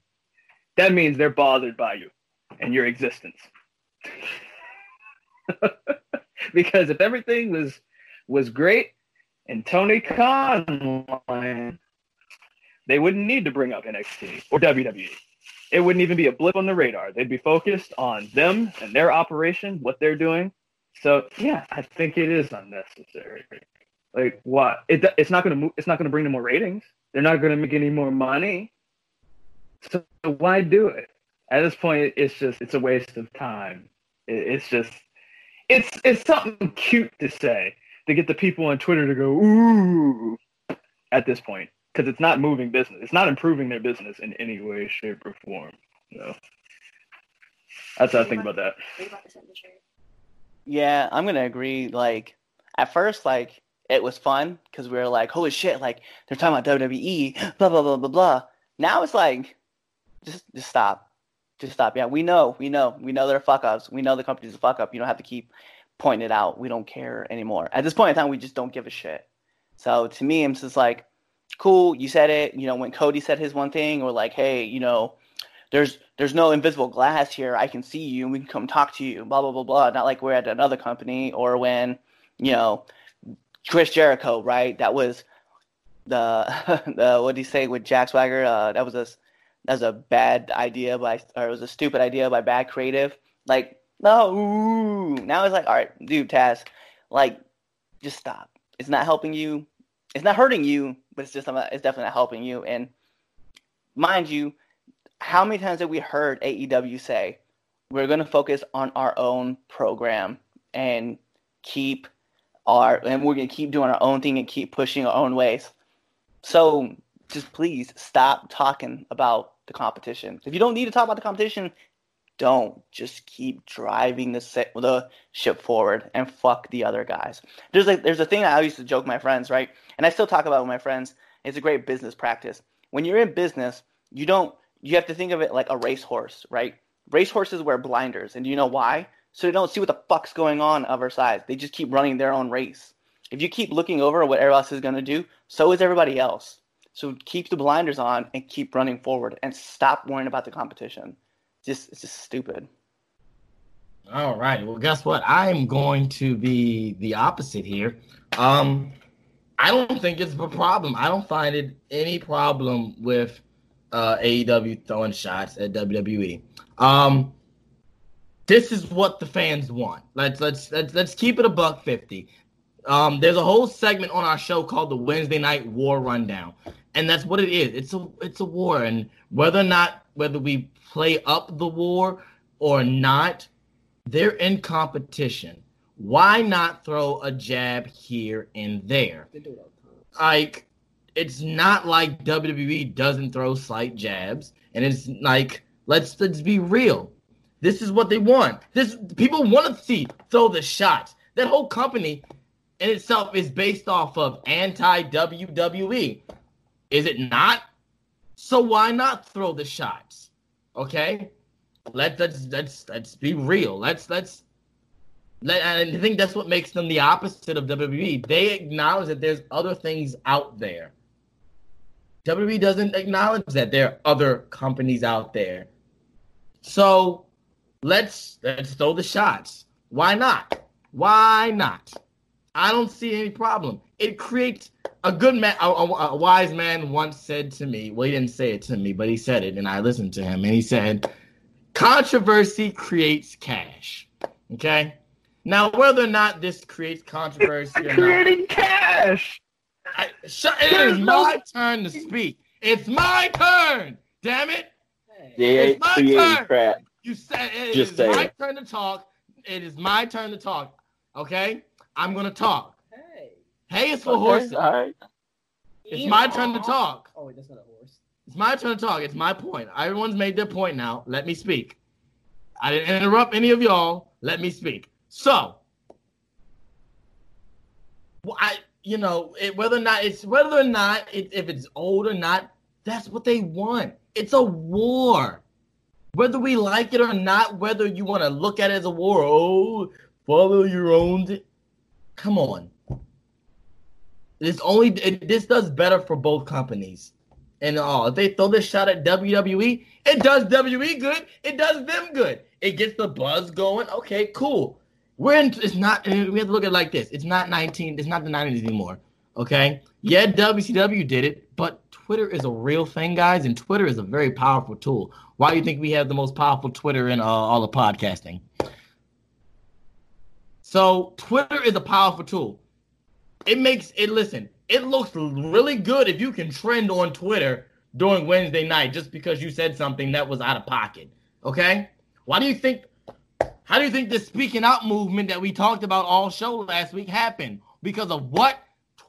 that means they're bothered by you and your existence. <laughs> because if everything was was great and Tony Khan they wouldn't need to bring up NXT or WWE. It wouldn't even be a blip on the radar. They'd be focused on them and their operation, what they're doing. So yeah, I think it is unnecessary. Like what? It, it's not gonna move. It's not gonna bring them more ratings. They're not gonna make any more money. So why do it? At this point, it's just it's a waste of time. It, it's just it's it's something cute to say to get the people on Twitter to go ooh at this point because it's not moving business. It's not improving their business in any way, shape, or form. So that's how I think about that. Yeah, I'm gonna agree. Like at first, like it was fun because we were like, "Holy shit!" Like they're talking about WWE, blah blah blah blah blah. Now it's like, just just stop, just stop. Yeah, we know, we know, we know they're fuck ups. We know the company's a fuck up. You don't have to keep pointing it out. We don't care anymore. At this point in time, we just don't give a shit. So to me, I'm just like, cool, you said it. You know, when Cody said his one thing, or like, hey, you know, there's there's no invisible glass here. I can see you and we can come talk to you, blah blah blah blah. Not like we're at another company or when, you know, Chris Jericho, right? That was the <laughs> the what did he say with Jack Swagger? Uh, that was a that was a bad idea by or it was a stupid idea by bad creative. Like No, ooh. now it's like, all right, dude, Taz, like, just stop. It's not helping you. It's not hurting you, but it's just it's definitely not helping you. And mind you, how many times have we heard AEW say, "We're going to focus on our own program and keep our and we're going to keep doing our own thing and keep pushing our own ways." So just please stop talking about the competition. If you don't need to talk about the competition, don't just keep driving the set, the ship forward and fuck the other guys. There's like there's a thing I used to joke my friends, right? And I still talk about with my friends. It's a great business practice. When you're in business, you don't you have to think of it like a racehorse, right? Racehorses wear blinders, and do you know why? So they don't see what the fuck's going on other side. They just keep running their own race. If you keep looking over what everyone else is gonna do, so is everybody else. So keep the blinders on and keep running forward and stop worrying about the competition just it's just stupid. All right. Well, guess what? I'm going to be the opposite here. Um, I don't think it's a problem. I don't find it any problem with uh, AEW throwing shots at WWE. Um, this is what the fans want. Let's let's let's let's keep it a buck fifty. Um, there's a whole segment on our show called the Wednesday Night War Rundown, and that's what it is. It's a it's a war, and whether or not whether we play up the war or not, they're in competition. Why not throw a jab here and there? Like, it's not like WWE doesn't throw slight jabs, and it's like let's let's be real. This is what they want. This people want to see throw the shots. That whole company in itself is based off of anti WWE. Is it not? So why not throw the shots? Okay, let let's let's let's be real. Let's let's let. I think that's what makes them the opposite of WWE. They acknowledge that there's other things out there. WWE doesn't acknowledge that there are other companies out there. So let's let's throw the shots. Why not? Why not? I don't see any problem. It creates a good man, a, a, a, wise man once said to me, well, he didn't say it to me, but he said it, and I listened to him, and he said, controversy creates cash. Okay? Now, whether or not this creates controversy or creating not, cash. I, sh- it is my turn to speak. It's my turn. Damn it! Yeah, It's my creating turn. crap. You said it Just is saying. my turn to talk. It is my turn to talk. Okay, I'm gonna talk. Hey. Hey, it's for Okay, horses. All right. It's my turn to talk. Oh wait, that's not a horse. It's my turn to talk. It's my point. Everyone's made their point now. Let me speak. I didn't interrupt any of y'all. Let me speak. So, well, I, you know, it, whether or not it's whether or not it, if it's old or not, that's what they want. It's a war. Whether we like it or not, whether you want to look at it as a war, oh, follow your own. Come on. It's only it, this does better for both companies and all. If they throw this shot at WWE, it does WWE good. It does them good. It gets the buzz going. Okay, cool. We're in. It's not. We have to look at it like this. It's not 19. It's not the 90s anymore. Okay. Yeah, WCW did it, but Twitter is a real thing, guys, and Twitter is a very powerful tool. Why do you think we have the most powerful Twitter in uh, all of podcasting? So Twitter is a powerful tool. It makes it listen. It looks really good if you can trend on Twitter during Wednesday night just because you said something that was out of pocket. Okay? Why do you think how do you think the speaking out movement that we talked about all show last week happened? Because of what?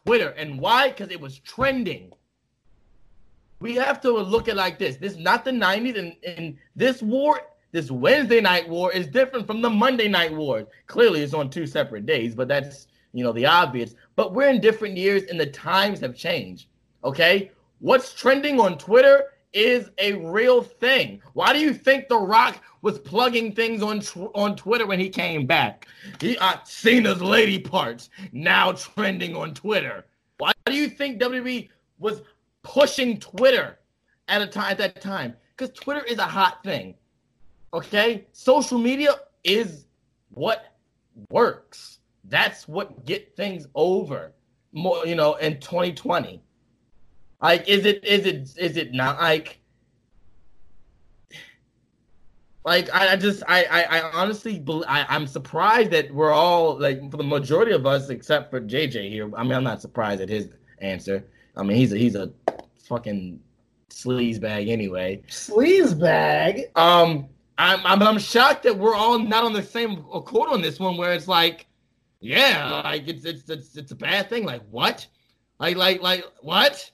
Twitter. And why? Because it was trending. We have to look at like this. This is not the 90s, and, and this war, this Wednesday night war, is different from the Monday night war. Clearly, it's on two separate days, but that's you know the obvious. But we're in different years, and the times have changed. Okay, what's trending on Twitter is a real thing. Why do you think The Rock was plugging things on on Twitter when he came back? He uh, Cena's lady parts now trending on Twitter. Why do you think WWE was pushing Twitter at a time at that time? Because Twitter is a hot thing. Okay, social media is what works. That's what get things over. More, you know, in 2020. Like, is it is it is it not like Like I, I just I, I I honestly I, I'm surprised that we're all like for the majority of us except for JJ here. I mean I'm not surprised at his answer. I mean he's a he's a fucking sleaze bag anyway. Sleaze bag. Um I'm, I'm I'm shocked that we're all not on the same accord on this one where it's like yeah like it's it's it's, it's a bad thing like what like like like what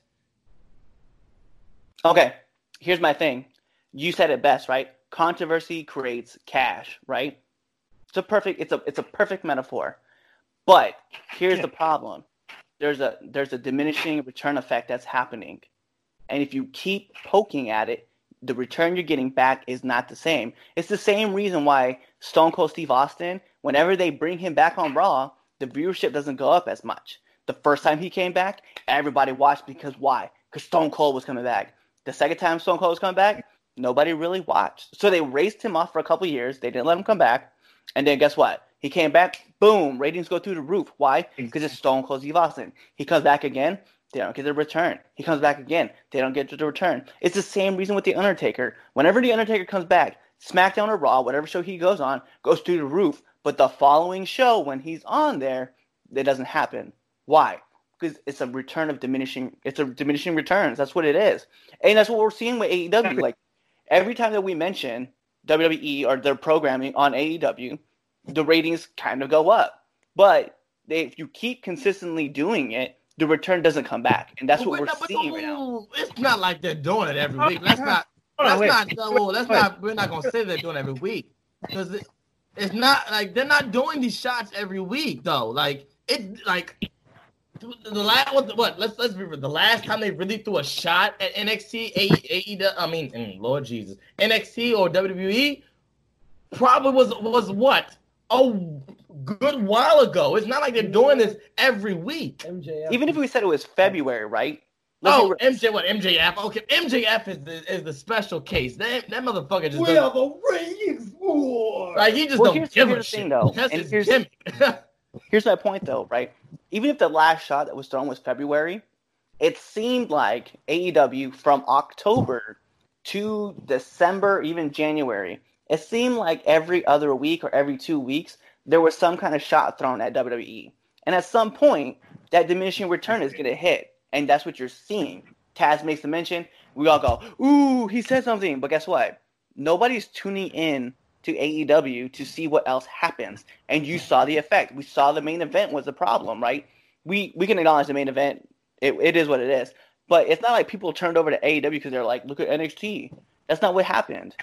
Okay, here's my thing. You said it best, right? Controversy creates cash, right? It's a perfect it's a it's a perfect metaphor. But here's the problem. There's a there's a diminishing return effect that's happening. And if you keep poking at it, the return you're getting back is not the same. It's the same reason why Stone Cold Steve Austin, whenever they bring him back on Raw, the viewership doesn't go up as much. The first time he came back, everybody watched because why? Because Stone Cold was coming back. The second time Stone Cold was coming back, nobody really watched. So they raced him off for a couple years. They didn't let him come back. And then guess what? He came back, boom, ratings go through the roof. Why? Because it's Stone Cold Steve Austin. He comes back again, they don't get the return. He comes back again, they don't get the return. It's the same reason with The Undertaker. Whenever The Undertaker comes back, SmackDown or Raw, whatever show he goes on, goes through the roof. But the following show, when he's on there, it doesn't happen. Why? Because it's a return of diminishing. It's a diminishing returns. That's what it is, and that's what we're seeing with AEW. Like every time that we mention WWE or their programming on AEW, the ratings kind of go up. But they, if you keep consistently doing it, the return doesn't come back, and that's But what we're not- seeing right now. It's not like they're doing it every week. That's not. <laughs> That's wait. not. Well, that's not. We're not gonna say they're doing it every week because it, it's not like they're not doing these shots every week though. Like it, like the the last what, what? Let's let's be real. The last time they really threw a shot at NXT, A, AEW, I mean, mm, Lord Jesus, NXT or WWE, probably was was what a good while ago. It's not like they're doing this every week. MJF. Even if we said it was February, right? Let's Oh, MJ, what MJF? Okay, MJF is the is the special case. That that motherfucker just we doesn't- are the ratings war. like he just Well, don't here's- give here's a the shit. though, That's and his here's- gimmick. <laughs> Here's my point, though, right? Even if the last shot that was thrown was February, it seemed like AEW from October to December, even January, it seemed like every other week or every two weeks, there was some kind of shot thrown at WWE. And at some point, that diminishing return is going to hit. And that's what you're seeing. Taz makes the mention. We all go, ooh, he said something. But guess what? Nobody's tuning in to AEW to see what else happens. And you saw the effect. We saw the main event was the problem, right? We we can acknowledge the main event. It, it is what it is. But it's not like people turned over to AEW because they're like, look at NXT. That's not what happened.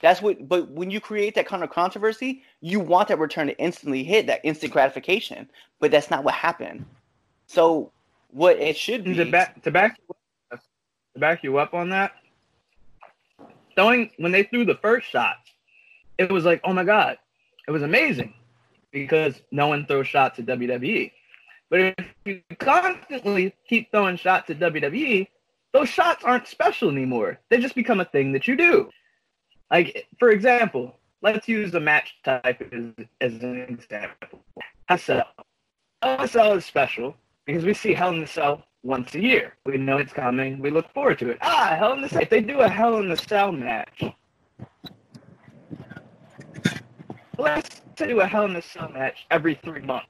That's what. But when you create that kind of controversy, you want that return to instantly hit that instant gratification. But that's not what happened. So what it should be. to back to back to back you up on that. Throwing when they threw the first shot, it was like, oh my god, it was amazing because no one throws shots at WWE. But if you constantly keep throwing shots at WWE, those shots aren't special anymore. They just become a thing that you do. Like, for example, let's use a match type as, as an example. Hell Cell. Hell Cell is special because we see Hell in the Cell once a year. We know it's coming. We look forward to it. Ah, Hell in the Cell. If they do a Hell in the Cell match, let's do a Hell in the Cell match every three months.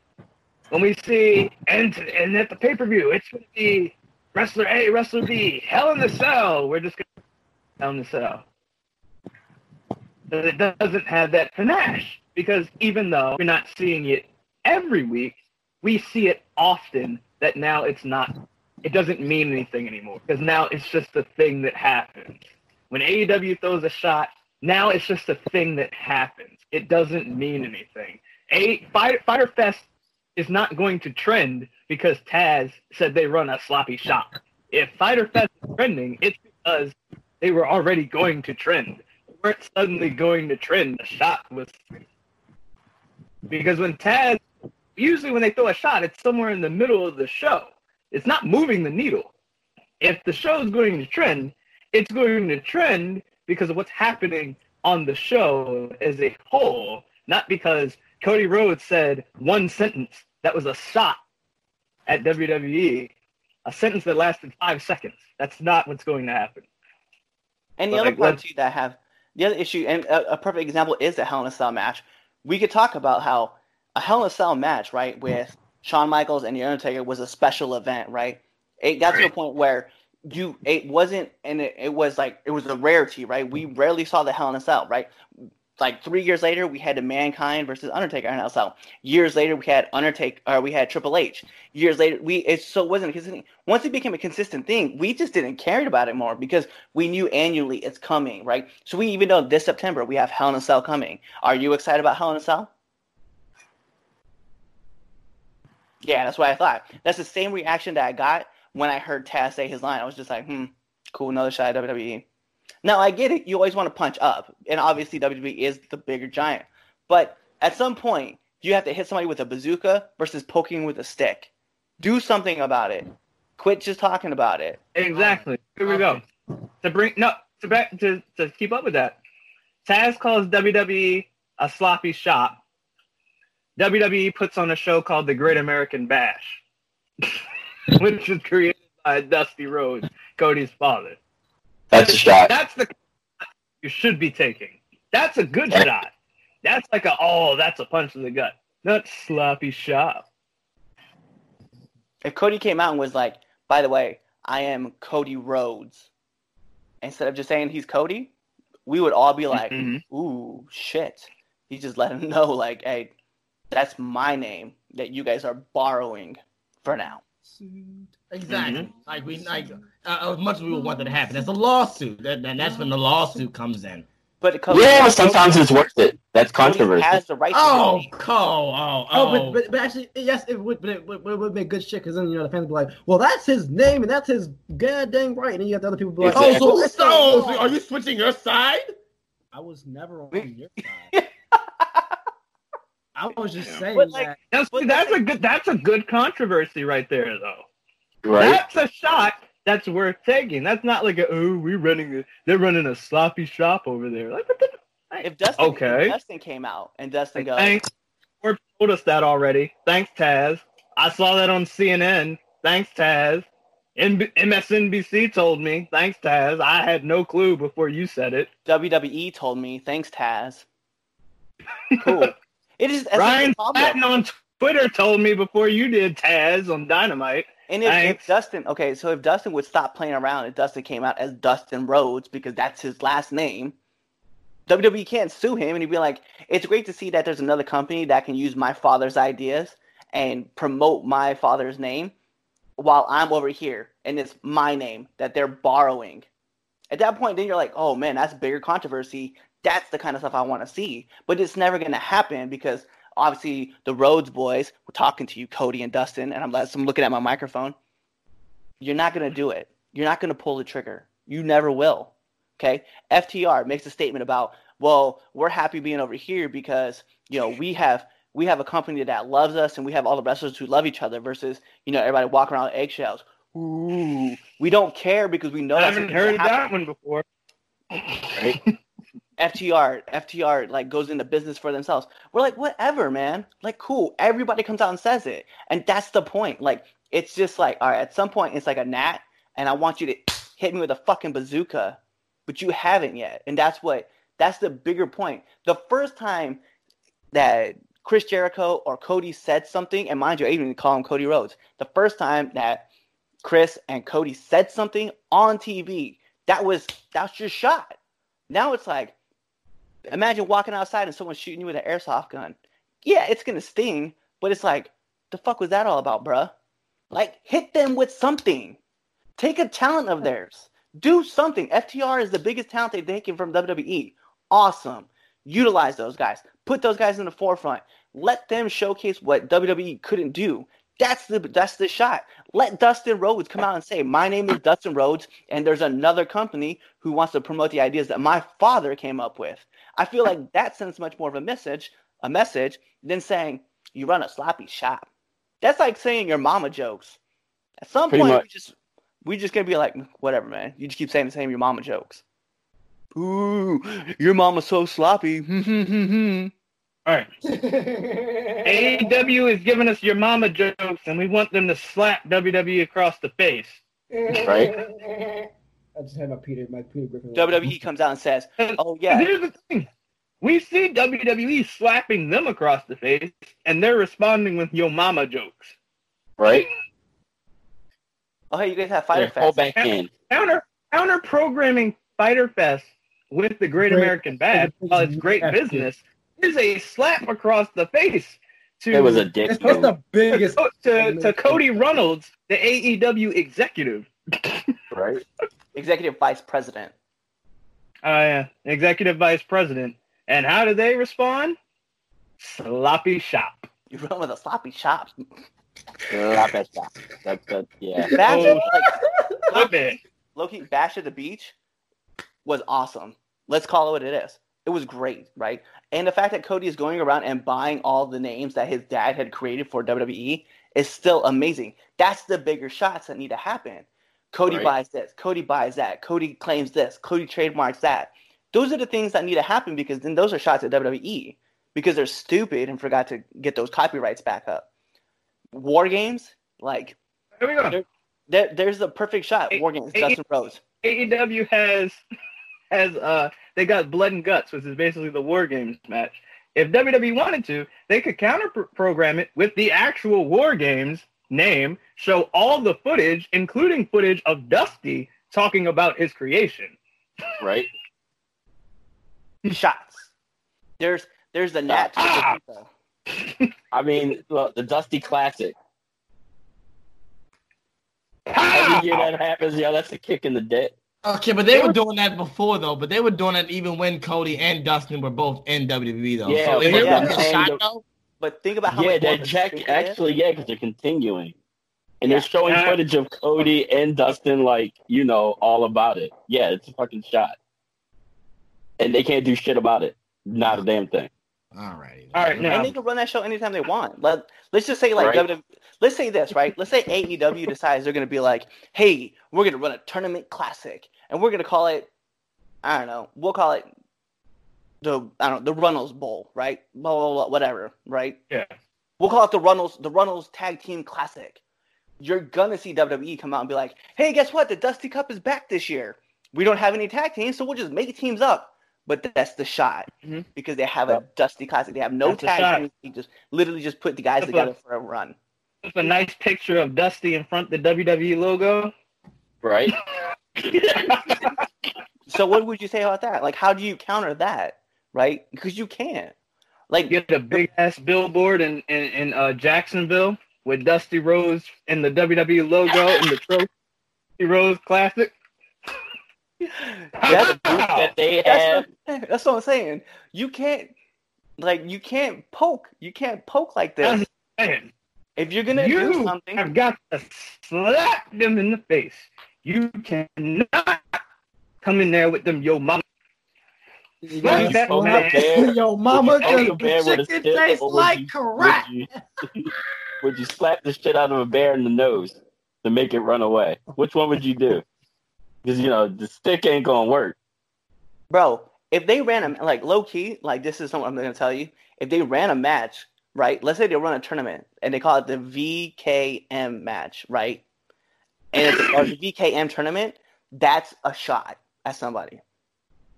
When we see, and, and at the pay per view, it's going to be Wrestler A, Wrestler B, Hell in the Cell. We're just going to Hell in the Cell. But it doesn't have that panache because even though we're not seeing it every week, we see it often that now it's not, it doesn't mean anything anymore because now it's just a thing that happens. When AEW throws a shot, now it's just a thing that happens. It doesn't mean anything. A Fyter, Fyter Fest is not going to trend because Taz said they run a sloppy shot. If Fyter Fest is trending, it's because they were already going to trend. They weren't suddenly going to trend. The shot was because when Taz usually when they throw a shot, it's somewhere in the middle of the show. It's not moving the needle. If the show is going to trend, it's going to trend because of what's happening on the show as a whole, not because Cody Rhodes said one sentence that was a shot at WWE, a sentence that lasted five seconds. That's not what's going to happen. And the But, other like, part too that I have the other issue, and a, a perfect example is the Hell in a Cell match. We could talk about how a Hell in a Cell match, right, with Shawn Michaels and The Undertaker was a special event, right? It got to a point where you it wasn't and it, it was like it was a rarity, right? We rarely saw the Hell in a Cell, right? Like three years later, we had the Mankind versus Undertaker in a Cell. Years later, we had Undertaker, or uh, we had Triple H. Years later, we it so wasn't a consistent. Once it became a consistent thing, we just didn't care about it more because we knew annually it's coming, right? So we even know this September we have Hell in a Cell coming. Are you excited about Hell in a Cell? Yeah, that's what I thought. That's the same reaction that I got when I heard Taz say his line. I was just like, hmm, cool, another shot at WWE. Now I get it. You always want to punch up, and obviously WWE is the bigger giant. But at some point, you have to hit somebody with a bazooka versus poking with a stick. Do something about it. Quit just talking about it. Exactly. Here we go. To bring no to back to, to keep up with that. Taz calls WWE a sloppy shop. WWE puts on a show called The Great American Bash, <laughs> <laughs> which was created by Dusty Rhodes, Cody's father. That's a shot. That's the you should be taking. That's a good shot. That's like a oh, that's a punch in the gut. Not sloppy shot. If Cody came out and was like, by the way, I am Cody Rhodes, instead of just saying he's Cody, we would all be like, Mhm. ooh, shit. He just let him know, like, hey, that's my name that you guys are borrowing for now. Exactly. Like we like uh, as much as we would want that to happen. There's a lawsuit, that, and that's when the lawsuit comes in. But Cody, Yeah, sometimes it's worth it. That's Cody controversy. has the right Oh. Cole. Oh, oh. Oh, but, but, but actually, yes, it would, but it would, it would make good shit because then you know the fans would be like, "Well, that's his name and that's his goddamn right," and then you have the other people be like, oh, so, so, so are you switching your side? I was never on your <laughs> side. I was just saying But, like, that. That's, But that's a good that's a good controversy right there though. right? That's a shot that's worth taking. That's not like a oh we're running a, they're running a sloppy shop over there. Like what the If Dustin, Okay. if Dustin came out and Dustin goes, Thanks. Or told us that already. Thanks, Taz. I saw that on CNN. Thanks, Taz. M- MSNBC told me. Thanks, Taz. I had no clue before you said it. WWE told me, thanks, Taz. Cool. <laughs> it is Ryan. Patton on Twitter told me before you did, Taz, on Dynamite. And if, if Dustin, okay, so if Dustin would stop playing around and Dustin came out as Dustin Rhodes because that's his last name, WWE can't sue him and he'd be like, it's great to see that there's another company that can use my father's ideas and promote my father's name while I'm over here and it's my name that they're borrowing. At that point, then you're like, oh man, that's bigger controversy. That's the kind of stuff I want to see. But it's never going to happen because obviously the Rhodes boys were talking to you, Cody and Dustin, and I'm, I'm looking at my microphone. You're not going to do it. You're not going to pull the trigger. You never will. Okay. FTR makes a statement about, well, we're happy being over here because you know we have we have a company that loves us and we have all the wrestlers who love each other versus you know everybody walking around with eggshells. Ooh, we don't care because we know I that's haven't heard that one before. FTR, FTR like goes into business for themselves. We're like, whatever, man. Like, cool. Everybody comes out and says it, and that's the point. Like, it's just like, all right. At some point, it's like a gnat, and I want you to hit me with a fucking bazooka, but you haven't yet, and that's what. That's the bigger point. The first time that Chris Jericho or Cody said something, and mind you, I even call him Cody Rhodes. The first time that Chris and Cody said something on TV, that was that's your shot. Now it's like, imagine walking outside and someone shooting you with an airsoft gun. Yeah, it's gonna sting, but it's like, the fuck was that all about, bruh? Like, hit them with something. Take a talent of theirs. Do something. FTR is the biggest talent they've taken from WWE. Awesome. Utilize those guys. Put those guys in the forefront. Let them showcase what WWE couldn't do. That's the that's the shot. Let Dustin Rhodes come out and say, "My name is Dustin Rhodes, and there's another company who wants to promote the ideas that my father came up with." I feel like that sends much more of a message, a message than saying you run a sloppy shop. That's like saying your mama jokes. At some Pretty point, much. we just we just gonna be like, whatever, man. You just keep saying the same your mama jokes. Ooh, your mama's so sloppy. <laughs> All right. AEW is giving us your mama jokes, and we want them to slap WWE across the face. <laughs> Right? I just had my Peter, my Peter Griffin. WWE comes out and says, And- "Oh And yeah, here's the thing. We see WWE slapping them across the face, and they're responding with yo mama jokes. Right? oh hey, you guys have Fyter Yeah, Pull Fest." back in. Counter counter programming Fyter Fest with the Great Great- American Bad, while it's great Yes. business, is a slap across the face to It was a dick. It's the biggest. <laughs> to, to, to Cody Reynolds, the AEW executive. <laughs> right? Executive Vice President. Uh, yeah, executive vice president. And how do they respond? Sloppy shop. You run with a sloppy shop. sloppy shop. back. That, that, yeah. Bash Oh. like Flip it. <laughs> Loki Bash at the Beach was awesome. Let's call it what it is. It was great, right? And the fact that Cody is going around and buying all the names that his dad had created for WWE is still amazing. That's the bigger shots that need to happen. Cody Right. buys this, Cody buys that, Cody claims this, Cody trademarks that. Those are the things that need to happen because then those are shots at WWE because they're stupid and forgot to get those copyrights back up. War games, like Here we go. there, there's the perfect shot. Hey, War games, hey, Dustin Rhodes. AEW has has uh they got blood and guts, which is basically the war games match. If WWE wanted to, they could counter program it with the actual war games name, show all the footage, including footage of Dusty talking about his creation. Right? <laughs> shots. There's there's the gnat. Ah! <laughs> I mean, look, the Dusty Classic. Pow! Every year that happens, yeah, that's a kick in the dick. Okay, but they were doing that before though. But they were doing that even when Cody and Dustin were both in WWE though. Yeah, so is but it yeah, a shot though? But think about how yeah, much more they're of a jack- stupid it is. actually, yeah, because they're continuing. And they're showing Yeah. footage of Cody and Dustin, like, you know, all about it. Yeah, it's a fucking shot. And they can't do shit about it. Not a damn thing. All right. All right, now- and they can run that show anytime they want. Let let's just say like Right. WWE, let's say this right. Let's say AEW decides they're gonna be like, hey, we're gonna run a tournament classic, and we're gonna call it, I don't know, we'll call it the I don't the Runnels Bowl, right? Blah blah blah, whatever, right? Yeah. We'll call it the Runnels the Runnels Tag Team Classic. You're gonna see WWE come out and be like, hey, guess what? The Dusty Cup is back this year. We don't have any tag teams, so we'll just make teams up. But that's the shot Mhm. because they have a Dusty Classic. They have no That's tag shot. teams. They just literally just put the guys That's together what- for a run. Just a nice picture of Dusty in front of the WWE logo. Right? <laughs> So what would you say about that? Like, how do you counter that? Right? Because you can't. Like, Get a big ass billboard in, in, in uh, Jacksonville with Dusty Rhodes and the WWE logo <laughs> and the Trophy Rose Classic. that's, that they have. that's, what, that's what I'm saying. You can't, like, you can't poke. You can't poke like this. If you're gonna do something, I've got to slap them in the face. You cannot come in there with them yo mama. You Slap gotta that poke man. the bear? Yo, mama, Would you cause a bear with a chicken stick, tastes would like you- crap. Would <laughs> would you slap the shit out of a bear in the nose to make it run away? Which one would you do? Because, you know, the stick ain't going to work. bro, if they ran a like low key, like this is something I'm gonna tell you. If they ran a match, right? Let's say they run a tournament and they call it the VKM match, right? And it's a VKM tournament, that's a shot at somebody.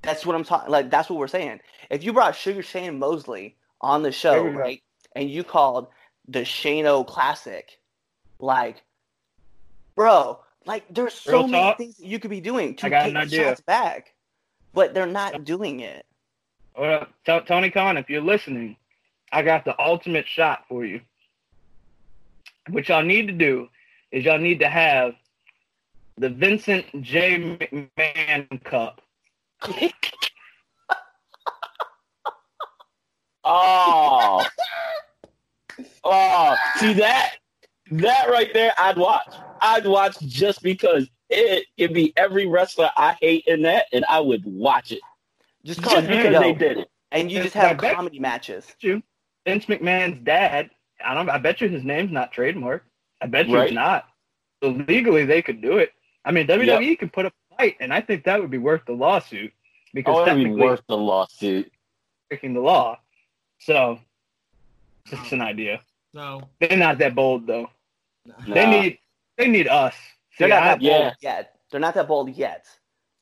That's what I'm talking. Like that's what we're saying. If you brought Sugar Shane Mosley on the show, go. right, and you called the Shano Classic, like, bro, like there's so Real many talk. things that you could be doing to I got take an the idea. shots back, but they're not doing it. Well, T- Tony Khan, if you're listening, I got the ultimate shot for you. What y'all need to do is y'all need to have the Vincent J. McMahon Cup. <laughs> Oh. oh, see that? That right there, I'd watch. I'd watch just because it could be every wrestler I hate in that, and I would watch it Just just because they did it. and you just have that. comedy matches. you, Vince McMahon's dad. I don't. I bet you his name's not trademark. I bet you Right. it's not. So legally, they could do it. I mean, WWE could put up fight, and I think that would be worth the lawsuit because Oh, it'd be worth the lawsuit. breaking the law. So, it's just an idea. So They're not that bold though. They need. They need us. They're See, not I- that bold yeah. yet. They're not that bold yet.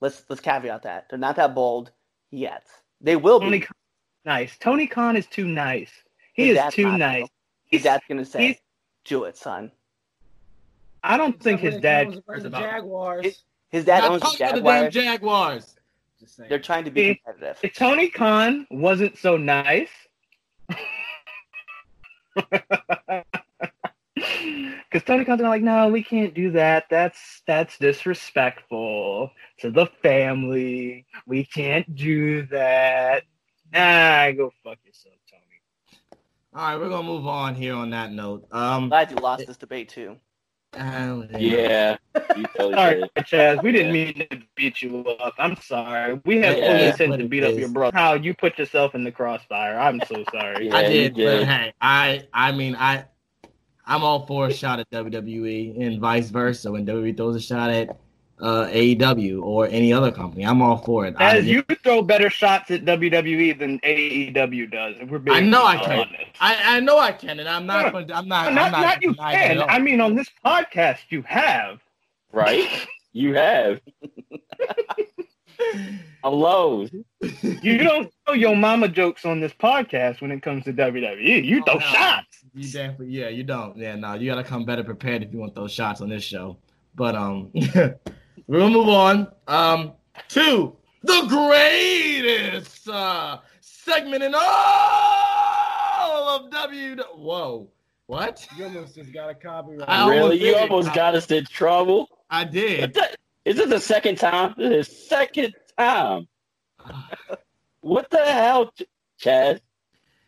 Let's let's caveat that they're not that bold yet. They will Tony be. Khan, nice. Tony Khan is too nice. He His is too not, nice. His dad's gonna say, he's- "Do it, son." I don't think his it dad comes to cares the about. Jaguars. His- His dad Not owns the talking to the damn Jaguars. Jaguars. Just saying. They're trying to be See, competitive. If Tony Khan wasn't so nice, <laughs> because Tony Khan's like, no, we can't do that. That's that's disrespectful to the family. We can't do that. Ah, go fuck yourself, Tony. All right, we're gonna move on here on that note. Um, Glad you lost this debate too. Yeah, <laughs> totally Sorry. Chaz. We didn't mean to beat you up. I'm sorry. We have Yeah, full that's intent to it beat up your brother. How you put yourself in the crossfire. I'm so sorry. Yeah, I did, did. but hey, I I mean I I'm all for a shot at WWE and vice versa when WWE throws a shot at uh, AEW or any other company. I'm all for it. I, As you throw better shots at WWE than AEW does. If we're being I know I can. honest. I, I know I can, and I'm not going. to I'm not. not, I'm not, not you can. I mean, on this podcast, you have. Right? You have. <laughs> Hello. You don't throw your mama jokes on this podcast when it comes to WWE. You Oh, throw no. shots. You definitely, yeah, you don't. Yeah, no, you gotta come better prepared if you want those shots on this show. But um, <laughs> we'll move on. Um, to the greatest uh segment in all of W. Whoa, what? You almost just got a copyright. I almost really? You did. almost got us in trouble. I did. Is this the second time? The second time. <sighs> What the hell, Chad?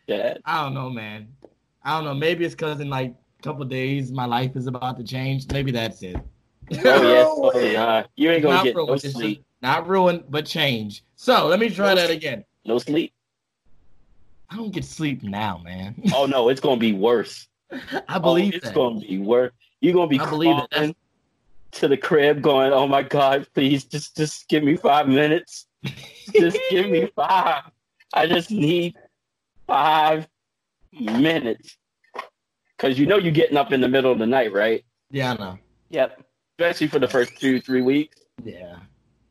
Chad? I don't know, man. I don't know. Maybe it's because in like a couple days my life is about to change. Maybe that's it. Oh, yes. Oh, yeah. You ain't going not to get no ruined. It's sleep. not ruined, but change. So let me try that again. No sleep? I don't get sleep now, man. <laughs> Oh, no. It's going to be worse. I oh, believe oh, it's that. going to be worse. You're going to be I believe it. to the crib going, oh, my God, please, just, just give me five minutes. Just give me <laughs> five. I just need five minutes. Because you know you're getting up in the middle of the night, right? Yeah, I know. Yep. Especially for the first two, three weeks. Yeah.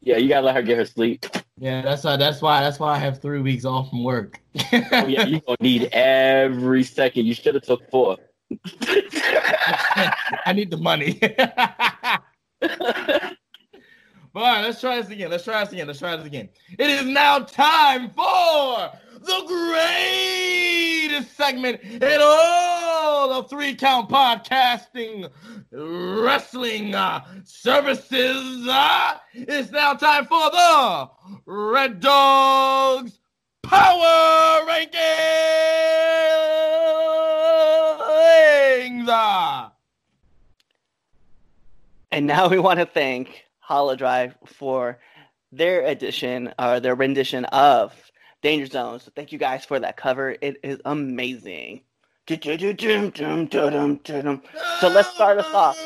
Yeah, you gotta let her get her sleep. Yeah, that's why that's why that's why I have three weeks off from work. Oh, yeah, you're gonna need every second. You should have took four. <laughs> I need the money. <laughs> All right, let's try this again. Let's try this again. Let's try this again. It is now time for the greatest segment in all of three count podcasting wrestling uh, services. Uh, it's now time for the Red Dogs Power Rankings. Uh, And now we want to thank Holodrive for their edition or their rendition of Danger Zone. So thank you guys for that cover. It is amazing. So So let's start us off.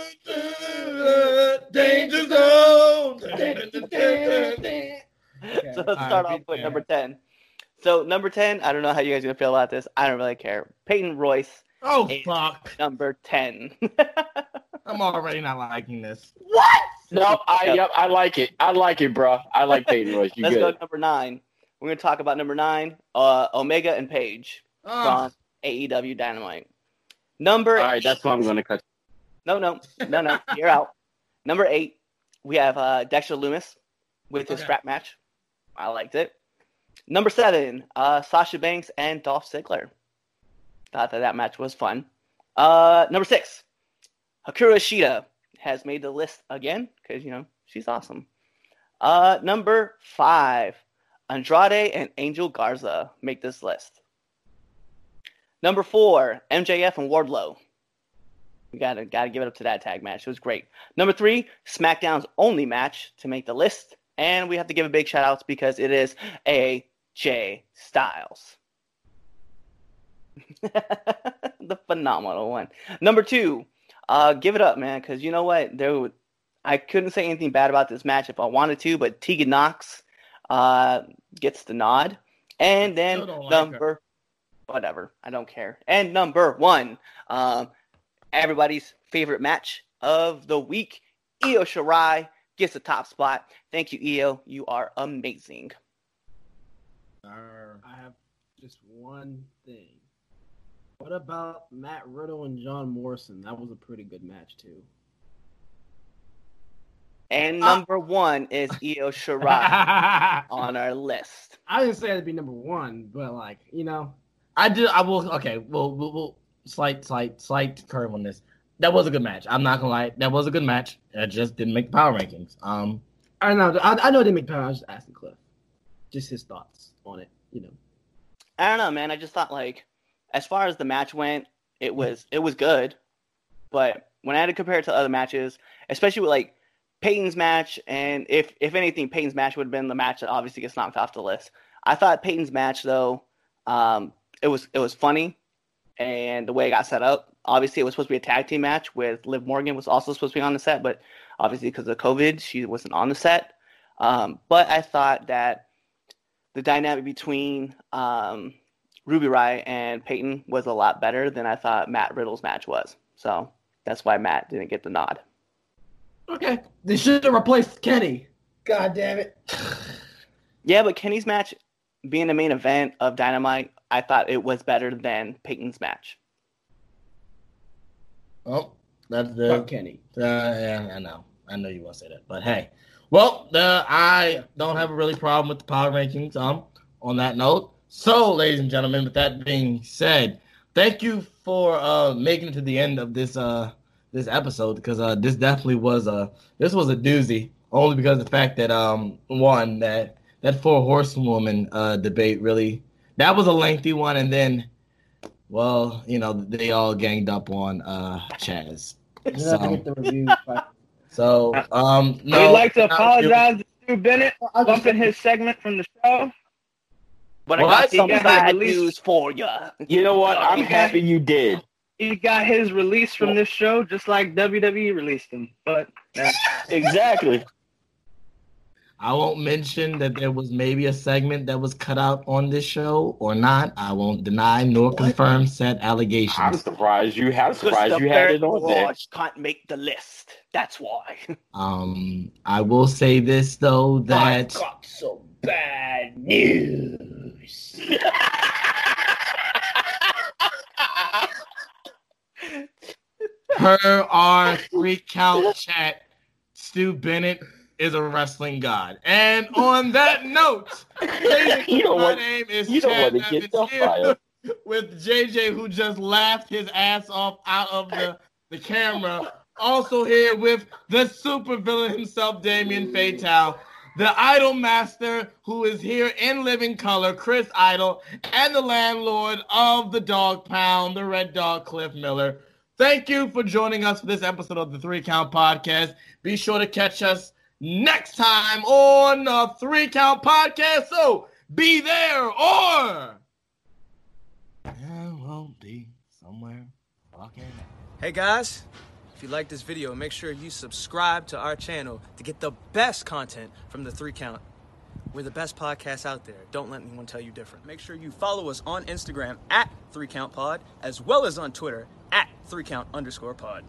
Danger zone. <laughs> So let's start off with number 10. So number 10, I don't know how you guys are going to feel about this. I don't really care. Peyton Royce, Oh fuck! number 10. <laughs> I'm already not liking this. What? No, I yep, I like it. I like it, bro. I like Peyton Royce. You Let's good? go to number 9. We're going to talk about number 9, uh, Omega and Page Oh, from AEW Dynamite. Number All right, that's why I'm gonna cut. No, no, no, no. <laughs> You're out. Number eight, we have uh, Dexter Lumis with his Okay. strap match. I liked it. Number seven, uh, Sasha Banks and Dolph Ziggler. Thought that that match was fun. Uh, number six, Hikaru Shida has made the list again because you know she's awesome. Uh, number five, Andrade and Angel Garza make this list. Number four, MJF and Wardlow. We gotta gotta give it up to that tag match. It was great. Number three, SmackDown's only match to make the list, and we have to give a big shout out because it is AJ Styles. <laughs> the phenomenal one. Number two, uh, give it up, man, because you know what? There, I couldn't say anything bad about this match if I wanted to, but Tegan Nox uh, gets the nod, and then don't like number, whatever, I don't care. And number one, um, everybody's favorite match of the week: Io Shirai gets the top spot. Thank you, Io. You are amazing. I have just one thing. What about Matt Riddle and John Morrison? That was a pretty good match too. And Uh, number one is Io Shirai <laughs> on our list. I didn't say it'd be number one, but like you know, I do. I will. Okay. Well, we'll, we'll slight, slight, slight curve on this. That was a good match. I'm not gonna lie. That was a good match. It just didn't make the power rankings. Um, I know I, I know they make power. I was just asking Cliff, just his thoughts on it. You know, I don't know, man. I just thought like, as far as the match went, it was it was good, but when I had to compare it to other matches, especially with like Peyton's match, and if if anything, Peyton's match would have been the match that obviously gets knocked off the list. I thought Peyton's match though, um, it was it was funny, and the way it got set up. Obviously, it was supposed to be a tag team match with Liv Morgan was also supposed to be on the set, but obviously because of COVID, she wasn't on the set. Um, but I thought that the dynamic between um, Ruby Riott and Peyton was a lot better than I thought Matt Riddle's match was. So that's why Matt didn't get the nod. Okay, they should have replaced Kenny. God damn it! <sighs> Yeah, but Kenny's match being the main event of Dynamite, I thought it was better than Peyton's match. oh, that's the. Fuck Kenny. Uh, yeah, I know. I know you want to say that, but hey, well, uh, I don't have a really problem with the power rankings. Um, on that note, so ladies and gentlemen, with that being said, thank you for uh making it to the end of this uh this episode because uh this definitely was a this was a doozy only because of the fact that um one that that four horsewoman uh debate really that was a lengthy one and then well you know they all ganged up on uh Chaz. Just have So- get the reviews. but- <laughs> So, um, no, We'd like to apologize to Stu Bennett I'll bumping his segment from the show. But Well, I got I some bad had at least- news for you. You know what? <laughs> I'm happy you did. He got his release from this show just like WWE released him. But uh, <laughs> Exactly. I won't mention that there was maybe a segment that was cut out on this show or not. I won't deny nor confirm said allegations. I'm surprised you. I'm surprised you had it on there. Watch can't make the list. That's why. <laughs> Um, I will say this though that got some bad news. <laughs> per our three count chat, Stu Bennett is a wrestling god. And on that note, You my name is you Chad want to get Evans the here fire. <laughs> with JJ who just laughed his ass off out of the, the camera. Also here with the supervillain himself, Damien Fatal, the Idol Master who is here in living color, Chris Idol, and the landlord of the Dog Pound, the Red Dog, Cliff Miller. Thank you for joining us for this episode of the Three Count Podcast. Be sure to catch us next time on the Three Count Podcast. So be there or I won't be somewhere fucking. Hey guys, if you like this video, make sure you subscribe to our channel to get the best content from the three count. We're the best podcast out there. Don't let anyone tell you different. Make sure you follow us on Instagram at three count pod, as well as on Twitter at three count underscore pod.